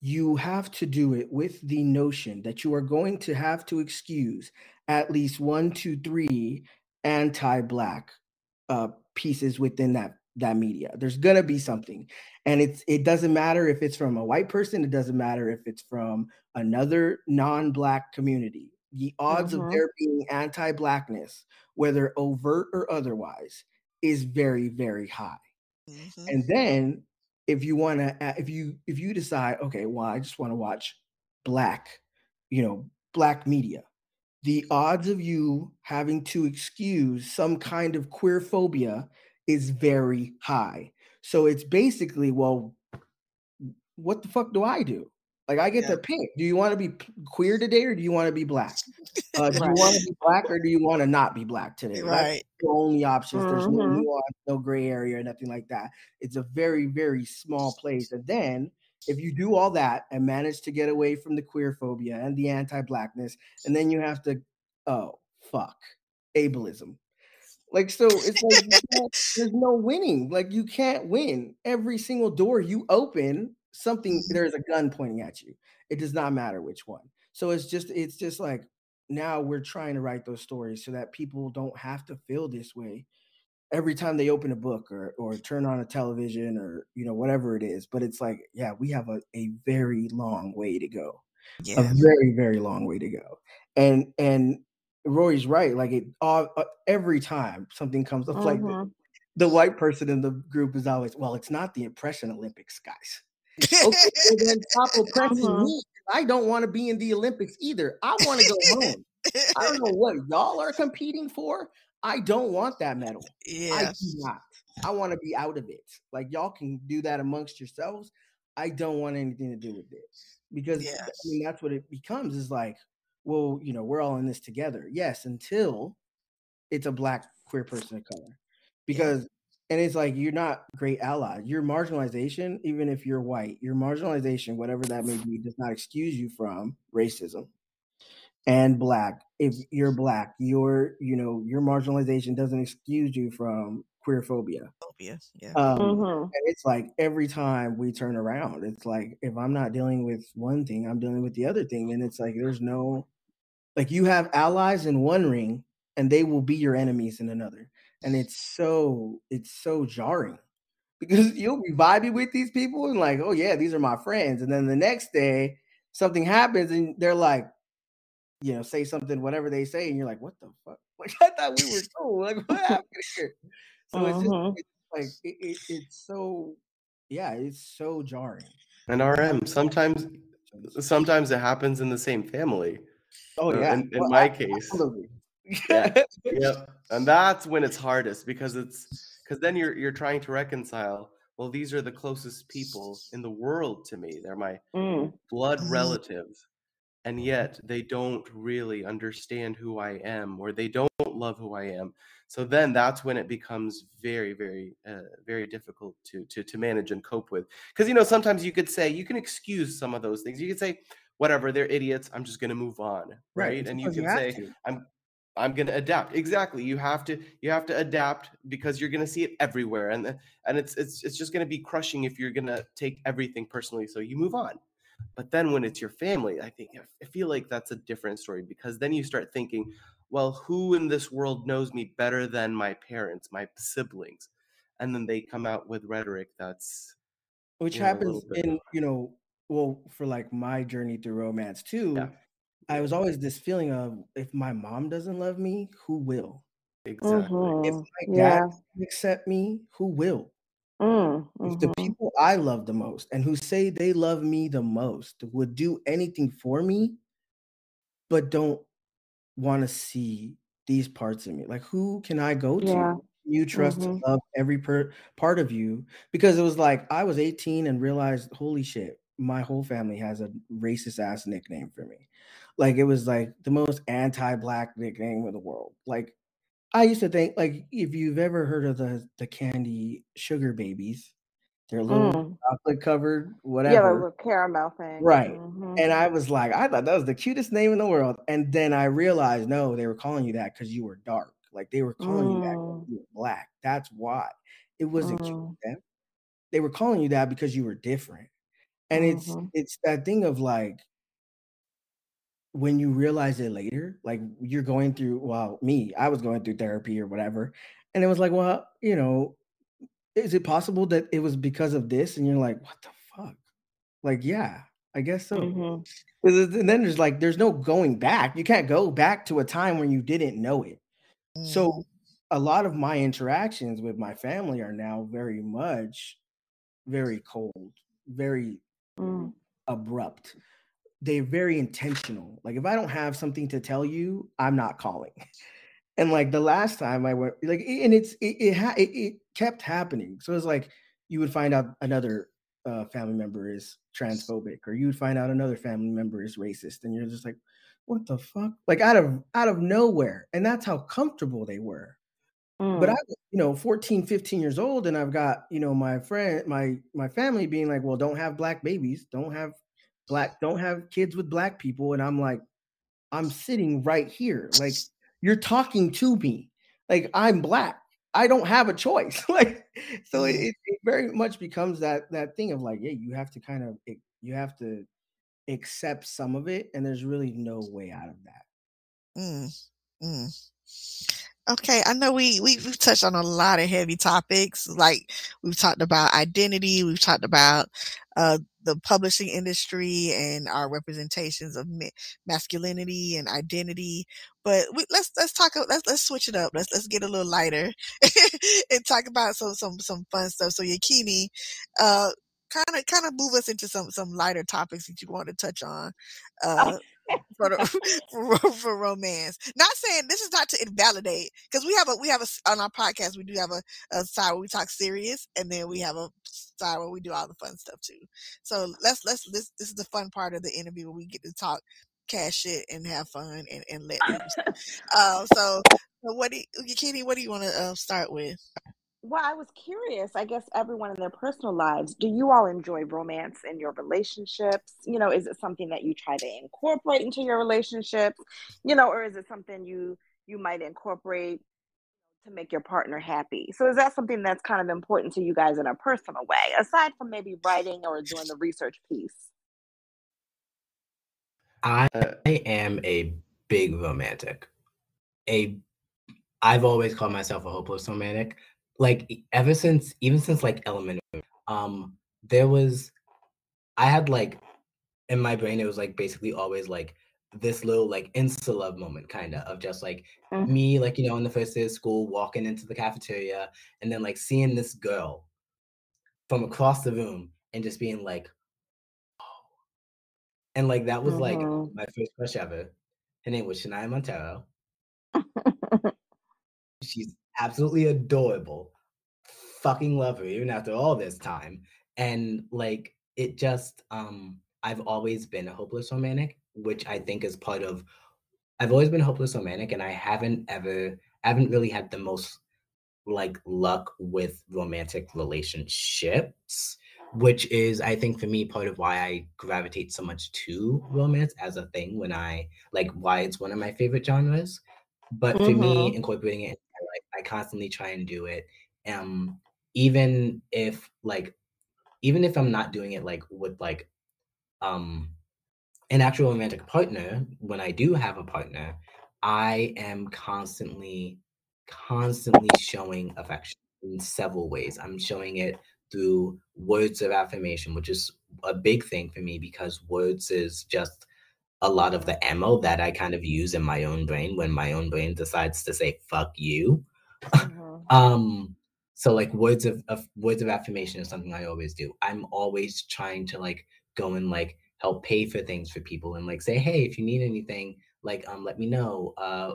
you have to do it with the notion that you are going to have to excuse at least one, two, three anti-black uh, pieces within that that media. There's gonna be something, and it's it doesn't matter if it's from a white person. It doesn't matter if it's from another non-black community. The odds of Mhm. there being anti-blackness, whether overt or otherwise, is very very high. Mhm. And then if you want to if you if you decide okay, well I just want to watch black, you know, black media. The odds of you having to excuse some kind of queer phobia is very high. So it's basically, well, what the fuck do I do? Like I get Yeah. to pick. Do you want to be queer today or do you want to be black? [LAUGHS] Uh, do you want to be black or do you want to not be black today? Right. the only options. There's no Mhm. nuance, no gray area, nothing like that. It's a very, very small place. And then if you do all that and manage to get away from the queer phobia and the anti-blackness, and then you have to, oh fuck, ableism. Like so, it's like there's no winning. Like you can't win. Every single door you open, something Mhm. there's a gun pointing at you. It does not matter which one. So it's just it's just like now we're trying to write those stories so that people don't have to feel this way every time they open a book or or turn on a television or you know whatever it is. But it's like yeah, we have a, a very long way to go a very very long way to go and and roy's right like it all uh, every time something comes up like the, Mhm. the white person in the group is always well it's not the oppression olympics guys okay then [LAUGHS] me i don't want to be in the olympics either i want to go home i don't know what y'all are competing for i don't want that medal I do not. I want to be out of it. Like y'all can do that amongst yourselves. I don't want anything to do with it because Yeah. I mean that's what it becomes. Is like, well, you know, we're all in this together. Yes, until it's a black queer person of color, because and it's like you're not great allies. Your marginalization, even if you're white, your marginalization, whatever that may be, does not excuse you from racism and black if you're black your you know your marginalization doesn't excuse you from queer phobia. Phobia, yeah. Um, Mhm. and it's like every time we turn around, it's like if I'm not dealing with one thing, I'm dealing with the other thing, and it's like there's no like you have allies in one ring, and they will be your enemies in another, and it's so it's so jarring because [LAUGHS] you'll be vibing with these people and like, oh yeah, these are my friends, and then the next day something happens and they're like, you know, say something, whatever they say, and you're like, what the fuck? [LAUGHS] Like I thought we were cool. Like what happened here? So it's just Mhm. it's like it, it, it's so yeah, it's so jarring. And RM, sometimes sometimes it happens in the same family. Oh Uh, yeah, in, in Well, my a- case. absolutely. Yeah. [LAUGHS] Yep. And that's when it's hardest because it's because then you're you're trying to reconcile. Well, these are the closest people in the world to me. They're my Mm. blood Mhm. relatives. And yet they don't really understand who I am or they don't love who I am. So then that's when it becomes very, very, uh, very difficult to, to, to manage and cope with. Because, you know, sometimes you could say, you can excuse some of those things. You could say, whatever, they're idiots. I'm just going to move on. Right. And you can say, to. I'm, I'm going to adapt. Exactly. You have to, you have to adapt because you're going to see it everywhere. And, and it's, it's, it's just going to be crushing if you're going to take everything personally. So you move on. But then when it's your family, I think I feel like that's a different story because then you start thinking, well, who in this world knows me better than my parents, my siblings? And then they come out with rhetoric that's which you know, happens in you know well for like my journey through romance too Yeah. I was always this feeling of if my mom doesn't love me who will exactly. if Mhm. my Yeah. dad doesn't accept me who will Mm. if the Mhm. people i love the most and who say they love me the most would do anything for me but don't want to see these parts of me like who can i go to Yeah. you trust Mhm. to love every per- part of you because it was like I was 18 and realized, holy shit, my whole family has a racist ass nickname for me. Like it was like the most anti-black nickname in the world. Like I used to think, like if you've ever heard of the the candy sugar babies, they're little Mm. chocolate covered, whatever. Yeah, little caramel thing. Right. Mhm. And I was like, I thought that was the cutest name in the world. And then I realized, no, they were calling you that because you were dark. Like they were calling you that Mm. you were black. That's why. It wasn't cute Mm. them. They were calling you that because you were different. And it's Mhm. it's that thing of like when you realize it later, like you're going through, well, me, I was going through therapy or whatever. And it was like, well, you know, is it possible that it was because of this? And you're like, what the fuck? Like, yeah, I guess so. Mhm. it's- And then there's like, there's no going back. You can't go back to a time when you didn't know it. Mm. So a lot of my interactions with my family are now very much very cold, very Mm. abrupt. They're very intentional. Like if I don't have something to tell you, I'm not calling. [LAUGHS] And like the last time I went, like, and it's it it, ha- it, it kept happening. So it's like you would find out another uh, family member is transphobic, or you would find out another family member is racist, and you're just like, what the fuck? Like out of out of nowhere, and that's how comfortable they were. But I, Mm. you know, 14, 15 years old, and I've got, you know, my friend, my my family being like, well, don't have black babies, don't have black, don't have kids with black people. And I'm like, I'm sitting right here. Like, you're talking to me. Like, I'm black. I don't have a choice. [LAUGHS] like, so it, Mhm. it, it very much becomes that that thing of like, yeah, you have to kind of ac- you have to accept some of it, and there's really no way out of that. Mm, mm. Okay, I know we, we we've touched on a lot of heavy topics. Like we've talked about identity, we've talked about uh, the publishing industry and our representations of ma- masculinity and identity. But we, let's let's talk. Let's let's switch it up. Let's let's get a little lighter [LAUGHS] and talk about some some some fun stuff. So Yakini, uh, kind of kind of move us into some some lighter topics that you want to touch on. Uh, for, the, [LAUGHS] for for romance. Not saying this is not to invalidate because we have a we have a on our podcast we do have a, a side where we talk serious and then we have a side where we do all the fun stuff too. So let's let's this this is the fun part of the interview where we get to talk cash shit and have fun and, and let loose. [LAUGHS] Uh, so so what do you, Kenny? What do you want to uh, start with? Well, I was curious. I guess everyone in their personal lives, do you all enjoy romance in your relationships? You know, is it something that you try to incorporate into your relationships? You know, or is it something you you might incorporate to make your partner happy. So is that something that's kind of important to you guys in a personal way, aside from maybe writing or doing the research piece? I uh, am a big romantic. A I've always called myself a hopeless romantic. Like ever since even since like elementary, um, there was I had like in my brain it was like basically always like this little like insta love moment kind of of just like mm-hmm. me like you know in the first day of school walking into the cafeteria and then like seeing this girl from across the room and just being like and like that was like mm-hmm. my first crush ever. Her name was Shania Montero. [LAUGHS] She's absolutely adorable. Fucking love her even after all this time. And like it just um I've always been a hopeless romantic, which I think is part of I've always been hopeless romantic and I haven't ever I haven't really had the most like luck with romantic relationships which is i think for me part of why i gravitate so much to romance as a thing when i like why it's one of my favorite genres but mm-hmm. for me mm-hmm. incorporating it constantly try and do it um even if like even if i'm not doing it like with like um an actual romantic partner when i do have a partner i am constantly constantly showing affection in several ways i'm showing it through words of affirmation, which is a big thing for me because words is just a lot of the ammo that I kind of use in my own brain when my own brain decides to say fuck you. Mm-hmm. um so like words of, of words of affirmation is something I always do. I'm always trying to like go and like help pay for things for people and like say, hey, if you need anything, like um let me know. Uh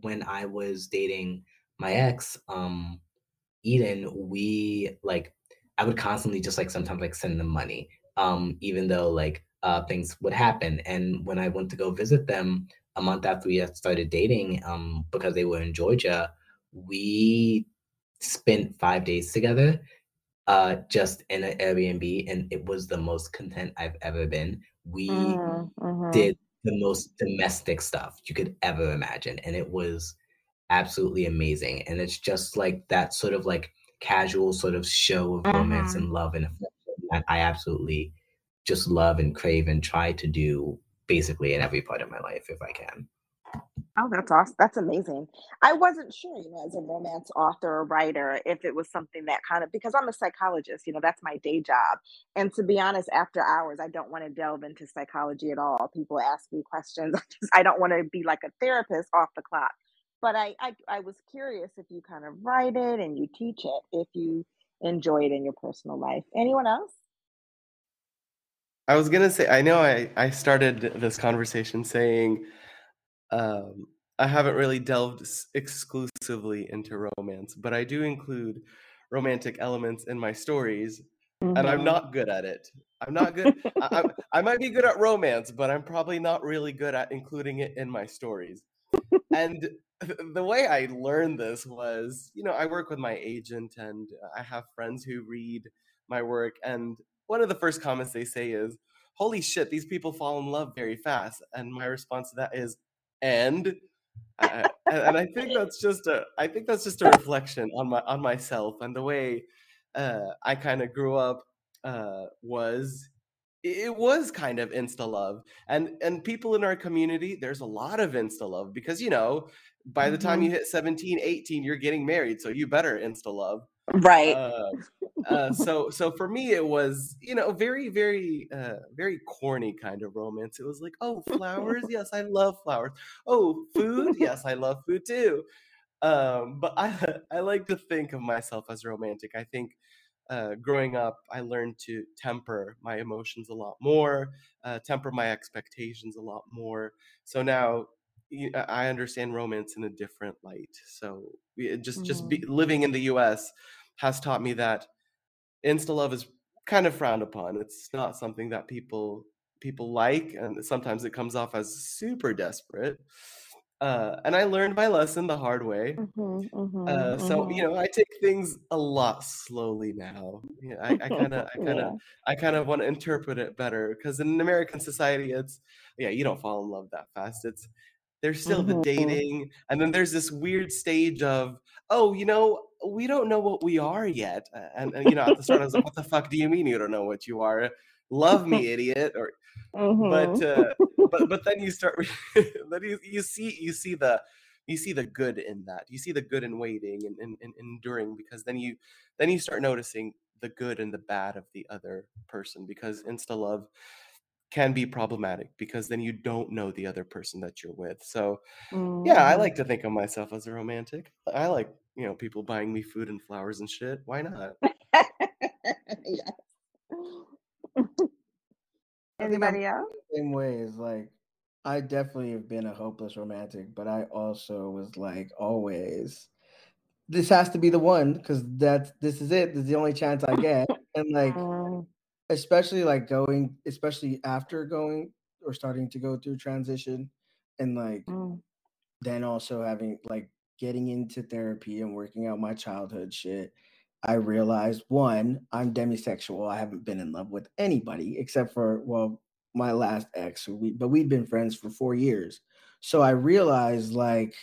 when I was dating my ex, um Eden, we like I would constantly just like sometimes like send them money, um, even though like uh, things would happen. And when I went to go visit them a month after we had started dating, um, because they were in Georgia, we spent five days together, uh, just in an Airbnb, and it was the most content I've ever been. We mm-hmm. did the most domestic stuff you could ever imagine, and it was absolutely amazing. And it's just like that sort of like casual sort of show of romance mm-hmm. and love and affection that I absolutely just love and crave and try to do basically in every part of my life if I can. Oh, that's awesome. That's amazing. I wasn't sure, you know, as a romance author or writer, if it was something that kind of because I'm a psychologist, you know, that's my day job. And to be honest, after hours, I don't want to delve into psychology at all. People ask me questions. [LAUGHS] I just I don't want to be like a therapist off the clock but I, I I was curious if you kind of write it and you teach it, if you enjoy it in your personal life. Anyone else? I was gonna say I know I I started this conversation saying um, I haven't really delved exclusively into romance, but I do include romantic elements in my stories, mm-hmm. and I'm mm-hmm. not good at it. I'm not good. [LAUGHS] I, I, I might be good at romance, but I'm probably not really good at including it in my stories. and the way I learned this was, you know, I work with my agent and I have friends who read my work. And one of the first comments they say is, Holy shit, these people fall in love very fast. And my response to that is, and I, and I think that's just a I think that's just a reflection on my on myself and the way uh, I kind of grew up uh, was it was kind of insta love and and people in our community there's a lot of insta love because you know by the time you mm-hmm. hit 17 18 you're getting married so you better insta love right. Uh, uh, so so for me it was you know very very uh, very corny kind of romance. It was like oh flowers? [LAUGHS] Yes i love flowers. Oh food? Yes i love food too. Um, but i [LAUGHS] i like to think of myself as romantic. I think uh, growing up, I learned to temper my emotions a lot more, uh, temper my expectations a lot more. So now I understand romance in a different light. So just just be, mm. living in the U.S. has taught me that insta love is kind of frowned upon. It's not something that people people like, and sometimes it comes off as super desperate. Uh, and I learned my lesson the hard way. Mm-hmm, mm-hmm, uh, so mm-hmm. you know, I take things a lot slowly now. You know, I kind of, I [LAUGHS] kind of, yeah. I kind of want to interpret it better because in American society, it's yeah, you don't fall in love that fast. It's There's still Mhm. the dating, and then there's this weird stage of, oh, you know, we don't know what we are yet. Uh, And, and, you know, at the start, I was like, what the fuck do you mean you don't know what you are? Love me, [LAUGHS] idiot. Or but Mhm. uh, but but then you start [LAUGHS] then you, you see you see the you see the good in that you see the good in waiting and, and, and enduring because then you then you start noticing the good and the bad of the other person because insta love can be problematic because then you don't know the other person that you're with so yeah i like to think of myself as a romantic i like you know people buying me food and flowers and shit why not [LAUGHS] yes. [LAUGHS] I think I'm Anybody else? same way is like I definitely have been a hopeless romantic, but I also was like always this has to be the one because that's this is it. This is the only chance I get. And like Mm, especially like going, especially after going or starting to go through transition and like mm, then also having like getting into therapy and working out my childhood shit, I realized one, I'm demisexual. I haven't been in love with anybody except for well, my last ex, who we but we'd been friends for four years. So I realized like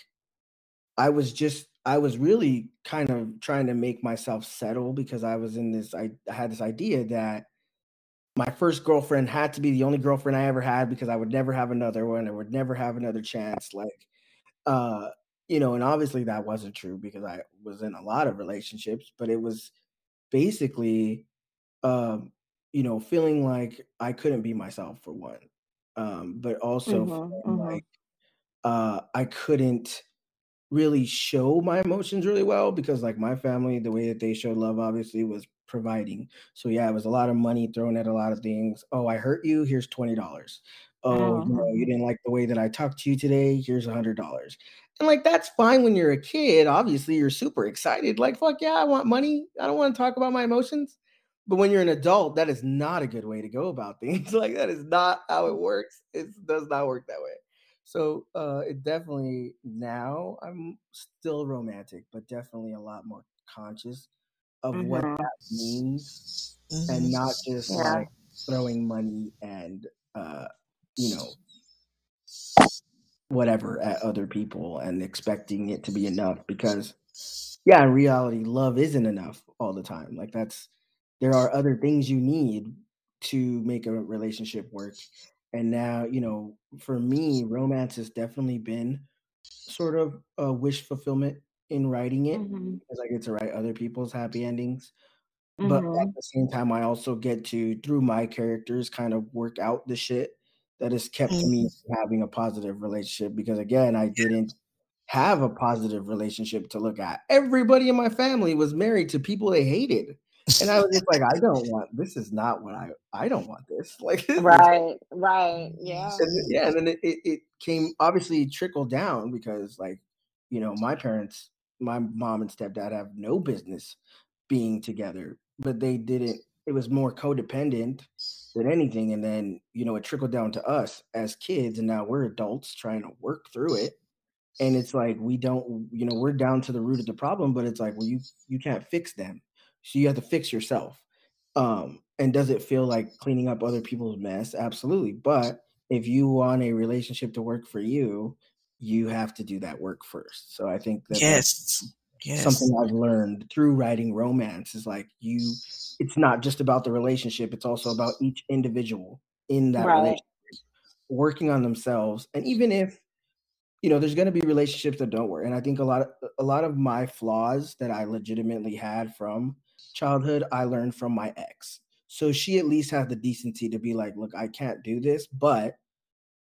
I was just I was really kind of trying to make myself settle because I was in this I, I had this idea that my first girlfriend had to be the only girlfriend I ever had because I would never have another one. I would never have another chance. Like uh you know and obviously that wasn't true because i was in a lot of relationships but it was basically um you know feeling like i couldn't be myself for one um but also mhm, feeling mhm. like uh i couldn't really show my emotions really well because like my family the way that they showed love obviously was providing. So yeah it was a lot of money thrown at a lot of things. Oh i hurt you? Here's $20 oh you know you Mhm. didn't like the way that i talked to you today? Here's a $100 and like that's fine when you're a kid obviously you're super excited like fuck yeah i want money. I don't want to talk about my emotions. But when you're an adult that is not a good way to go about [LAUGHS] things like that is not how it works. It does not work that way. So uh it definitely now I'm still romantic, but definitely a lot more conscious of what Mhm. that means and Mhm. not just Yeah. like throwing money and uh you know whatever at other people and expecting it to be enough because yeah, in reality love isn't enough all the time. Like that's there are other things you need to make a relationship work. And now, you know, for me, romance has definitely been sort of a wish fulfillment in writing it Mhm. because I get to write other people's happy endings. But at Mhm. the same time, I also get to, through my characters, kind of work out the shit that has kept me Mhm. from having a positive relationship. Because again, I didn't have a positive relationship to look at. Everybody in my family was married to people they hated. And I was just like, I don't want this is not what I I don't want this. [LAUGHS] Like Right, right. Yeah. and then- yeah, and then it, it, it came obviously trickled down because like, you know, my parents, my mom and stepdad have no business being together, but they didn't, it was more codependent than anything. And then, you know, it trickled down to us as kids, and now we're adults trying to work through it. And it's like we don't, you know, we're down to the root of the problem, but it's like, well, you you can't fix them. So you have to fix yourself. Um, and does it feel like cleaning up other people's mess? Absolutely. But if you want a relationship to work for you, you have to do that work first. So I think that that's Yes. Yes. something I've learned through writing romance is like you it's not just about the relationship, it's also about each individual in that Right. relationship working on themselves. And even if you know, there's going to be relationships that don't work. And I think a lot of a lot of my flaws that I legitimately had from childhood, I learned from my ex. So she at least had the decency to be like, look, I can't do this, but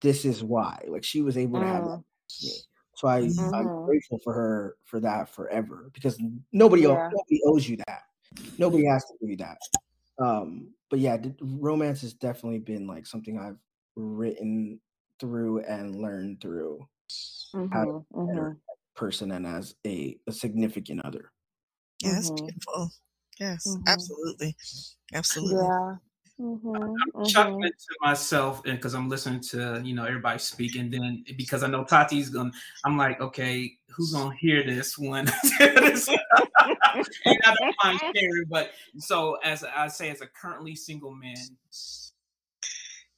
this is why. Like she was able to have Mm. With me. So I I'm Mhm. grateful for her for that forever because nobody o- Yeah. nobody owes you that. Nobody has to give you that. Um, but yeah, d- romance has definitely been like something I've written through and learned through how to Mhm. be a better Mhm. person and as a, a significant other. Yeah, that's Mhm. beautiful. Yes, Mhm. absolutely. Absolutely. Yeah. Mhm. I'm chuckling Mhm. to myself because I'm listening to you know everybody speak, and then because I know Tati's gonna, I'm like, okay, who's gonna hear this one? [LAUGHS] [LAUGHS] and I don't mind sharing, but so as I say, as a currently single man,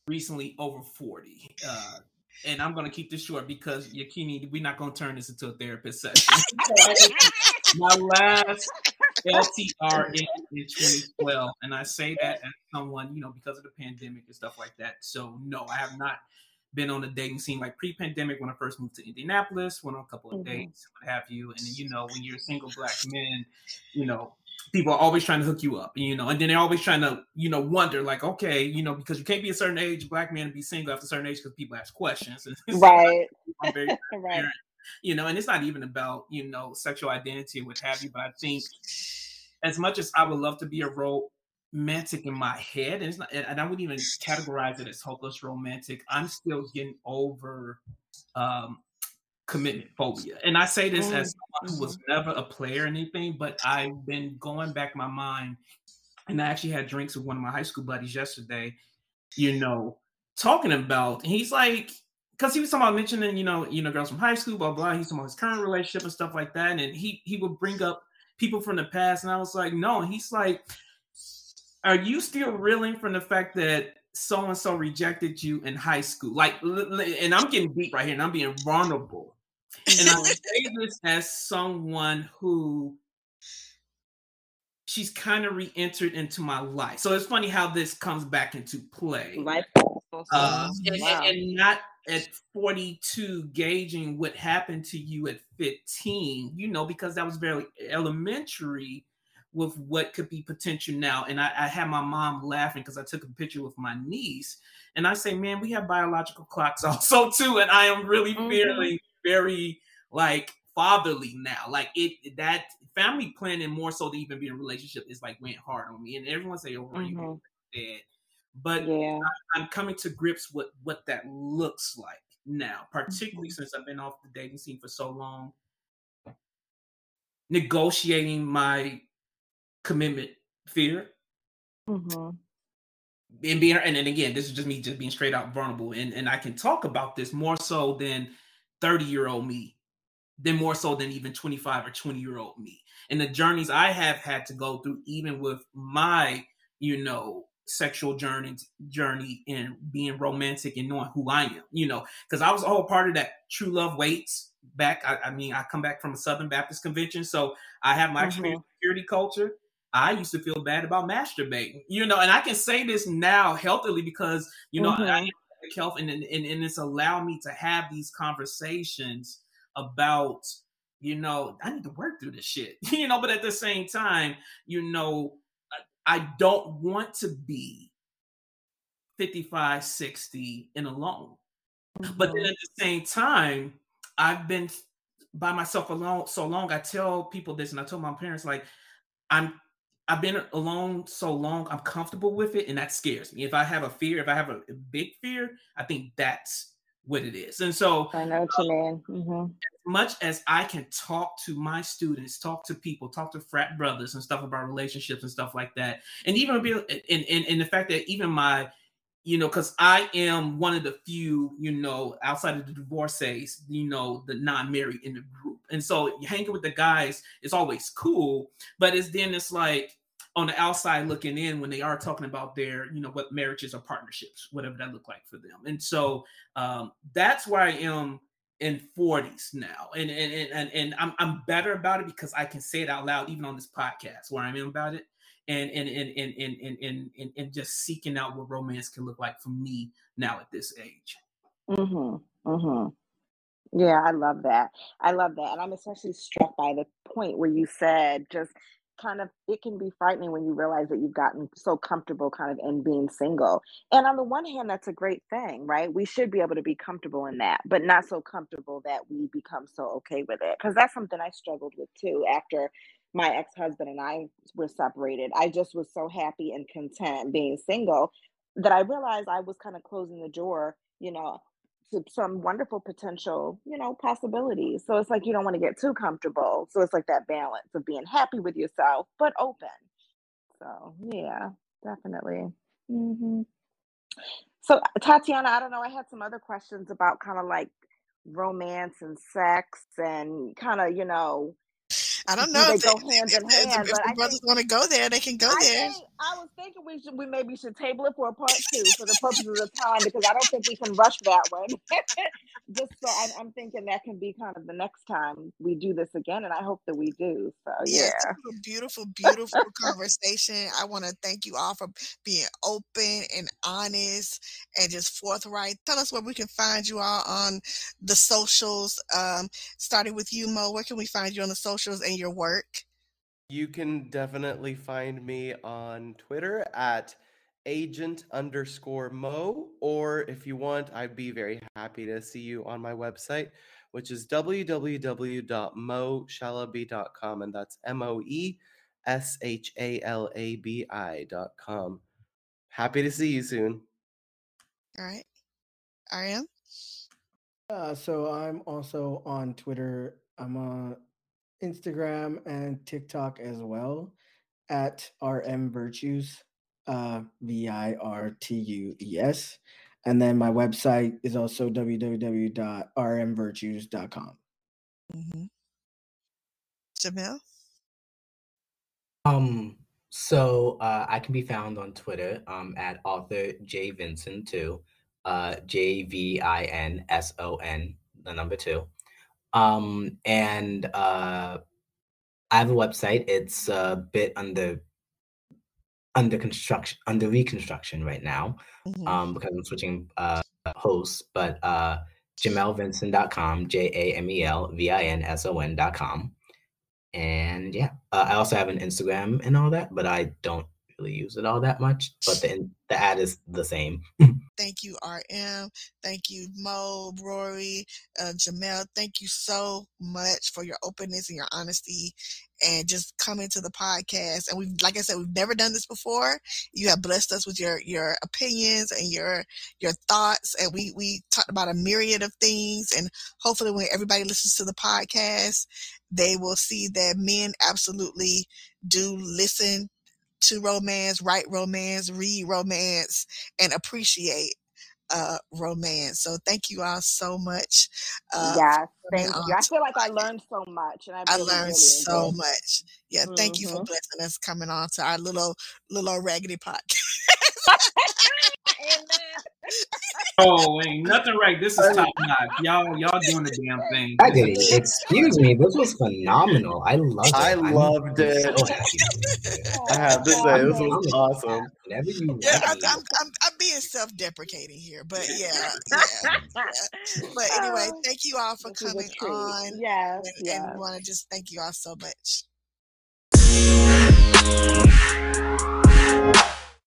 recently over 40, uh, and I'm gonna keep this short because Yakini, we're not gonna turn this into a therapist session. [LAUGHS] my last LTR in, in 2012, and I say that as someone, you know, because of the pandemic and stuff like that. So no, I have not been on the dating scene like pre-pandemic when I first moved to Indianapolis, went on a couple of mm-hmm. dates, what have you. And you know, when you're a single black man, you know, people are always trying to hook you up, you know, and then they're always trying to, you know, wonder like, okay, you know, because you can't be a certain age, black man, and be single after a certain age because people ask questions. [LAUGHS] right. [LAUGHS] right. You know, and it's not even about, you know, sexual identity what have you, but I think as much as I would love to be a romantic in my head, and it's not, and I wouldn't even categorize it as hopeless romantic. I'm still getting over um, commitment phobia. And I say this as someone who was mm-hmm. never a player or anything, but I've been going back my mind. And I actually had drinks with one of my high school buddies yesterday, you know, talking about, he's like, because he was talking about mentioning, you know, you know, girls from high school, blah blah. He's talking about his current relationship and stuff like that. And he he would bring up people from the past, and I was like, no. And he's like, are you still reeling from the fact that so and so rejected you in high school? Like, and I'm getting deep right here, and I'm being vulnerable. And I say [LAUGHS] this as someone who she's kind of re-entered into my life. So it's funny how this comes back into play. Life. Uh, and, wow. and, not at 42 gauging what happened to you at 15, you know, because that was very elementary with what could be potential now. And I, I had my mom laughing because I took a picture with my niece. And I say, man, we have biological clocks [LAUGHS] also too. And I am really mm-hmm. feeling very like fatherly now. Like it that family planning more so than even being in a relationship is like went hard on me. And everyone say, "Oh, mm-hmm. you dead," but yeah. I, am coming to grips with what that looks like now, particularly mm-hmm. since I've been off the dating scene for so long. Negotiating my commitment fear. Mm-hmm and being and then again this is just me just being straight out vulnerable and and i can talk about this more so than 30 year old me than more so than even 25 or 20 year old me and the journeys i have had to go through even with my you know sexual journey journey and being romantic and knowing who i am you know because i was all part of that true love waits back I, I, mean i come back from a southern baptist convention so i have my mm-hmm. purity culture I used to feel bad about masturbating, you know, and I can say this now healthily because, you know, mm-hmm. I, health and, and, and it's allowed me to have these conversations about you know i need to work through this shit [LAUGHS] you know but at the same time you know i don't want to be 55 60 and alone mm-hmm. but then mm-hmm. at the same time i've been by myself alone so long i tell people this and i told my parents like i'm I've been alone so long, I'm comfortable with it, and that scares me. If I have a fear, if I have a, a big fear, I think that's what it is. And so, I know what you mean. Mm-hmm. As much as I can talk to my students, talk to people, talk to frat brothers and stuff about relationships and stuff like that, and even be, and, and, and the fact that even my you know, because I am one of the few, you know, outside of the divorcees, you know, the non-married in the group. And so hanging with the guys is always cool, but it's then it's like on the outside looking in when they are talking about their, you know, what marriages or partnerships, whatever that look like for them. And so um, that's where I am in 40s now. And and and and I'm I'm better about it because I can say it out loud even on this podcast where I'm in about it. And and and and and and and, and, and just seeking out what romance can look like for me now at this age. Mm-hmm. Mm-hmm. Yeah, I love that. I love that. And I'm especially struck by the point where you said just kind of it can be frightening when you realize that you've gotten so comfortable kind of in being single. And on the one hand that's a great thing right? We should be able to be comfortable in that but not so comfortable that we become so okay with it. Because that's something i struggled with too after my ex-husband and i were separated. I just was so happy and content being single that i realized i was kind of closing the door you know to some wonderful potential, you know, possibilities. So it's like you don't want to get too comfortable. So it's like that balance of being happy with yourself, but open. So yeah, definitely. Mm-hmm. So Tatiana, I don't know. I had some other questions about kind of like romance and sex and kind of, you know, I don't know they if go they, hand in if, if, hand. if But the brothers want to go there, they can go I there. think I was thinking we should we maybe should table it for a part two for the purposes of time because I don't think we can rush that one. [LAUGHS] Just so I'm, I'm thinking that can be kind of the next time we do this again, and I hope that we do. So yeah, a beautiful, [LAUGHS] beautiful conversation. I want to thank you all for being open and honest and just forthright. Tell us where we can find you all on the socials. Um, starting with you, Moe, where can we find you on the socials and your work? You can definitely find me on Twitter at agent underscore mo, or if you want, I'd be very happy to see you on my website, which is www.moeshalabi.com, and that's M O E S H A L A B I.com. Happy to see you soon. All right. I am. Uh, so I'm also on Twitter. I'm on Instagram and TikTok as well at RM Virtues, uh, V I R T U E S. And then my website is also www.rmvirtues.com. Mm-hmm. Jamel? Um, so uh, I can be found on Twitter um, at author J Vinson two, uh, J V I N S O N, the number two. Um, and uh, I have a website. It's a bit under under construction, under reconstruction right now, Mhm. um, because I'm switching uh, hosts. But uh, JamelVinson.com, J A M E L V I N S O N.com. And yeah, uh, I also have an Instagram and all that, but I don't really use it all that much. But the the ad is the same. Thank you, RM. Thank you, Moe, Rory, uh, Jamel. Thank you so much for your openness and your honesty and just coming to the podcast. And we've, like I said, we've never done this before. You have blessed us with your, your opinions and your, your thoughts. And we, we talked about a myriad of things. And hopefully when everybody listens to the podcast, they will see that men absolutely do listen to romance, write romance, read romance, and appreciate uh, romance. So thank you all so much. Uh, yes, thank you. I feel like I learned so much, and I I learned really so much. Yeah, thank you for Mhm. blessing us coming on to our little little raggedy podcast. Amen. Oh, ain't nothing right. This is top notch. Y'all, y'all doing the damn [LAUGHS] thing. Raggedy, excuse me, this was phenomenal. I loved it. I I'm loved so it. happy to be here. I have to say, this was awesome. Whenever you Yeah, I'm. I'm, I'm, I'm being self-deprecating here, but yeah, yeah, yeah. [LAUGHS] But anyway, thank you all for this coming on, Yes, and, yes. and we want to just thank you all so much.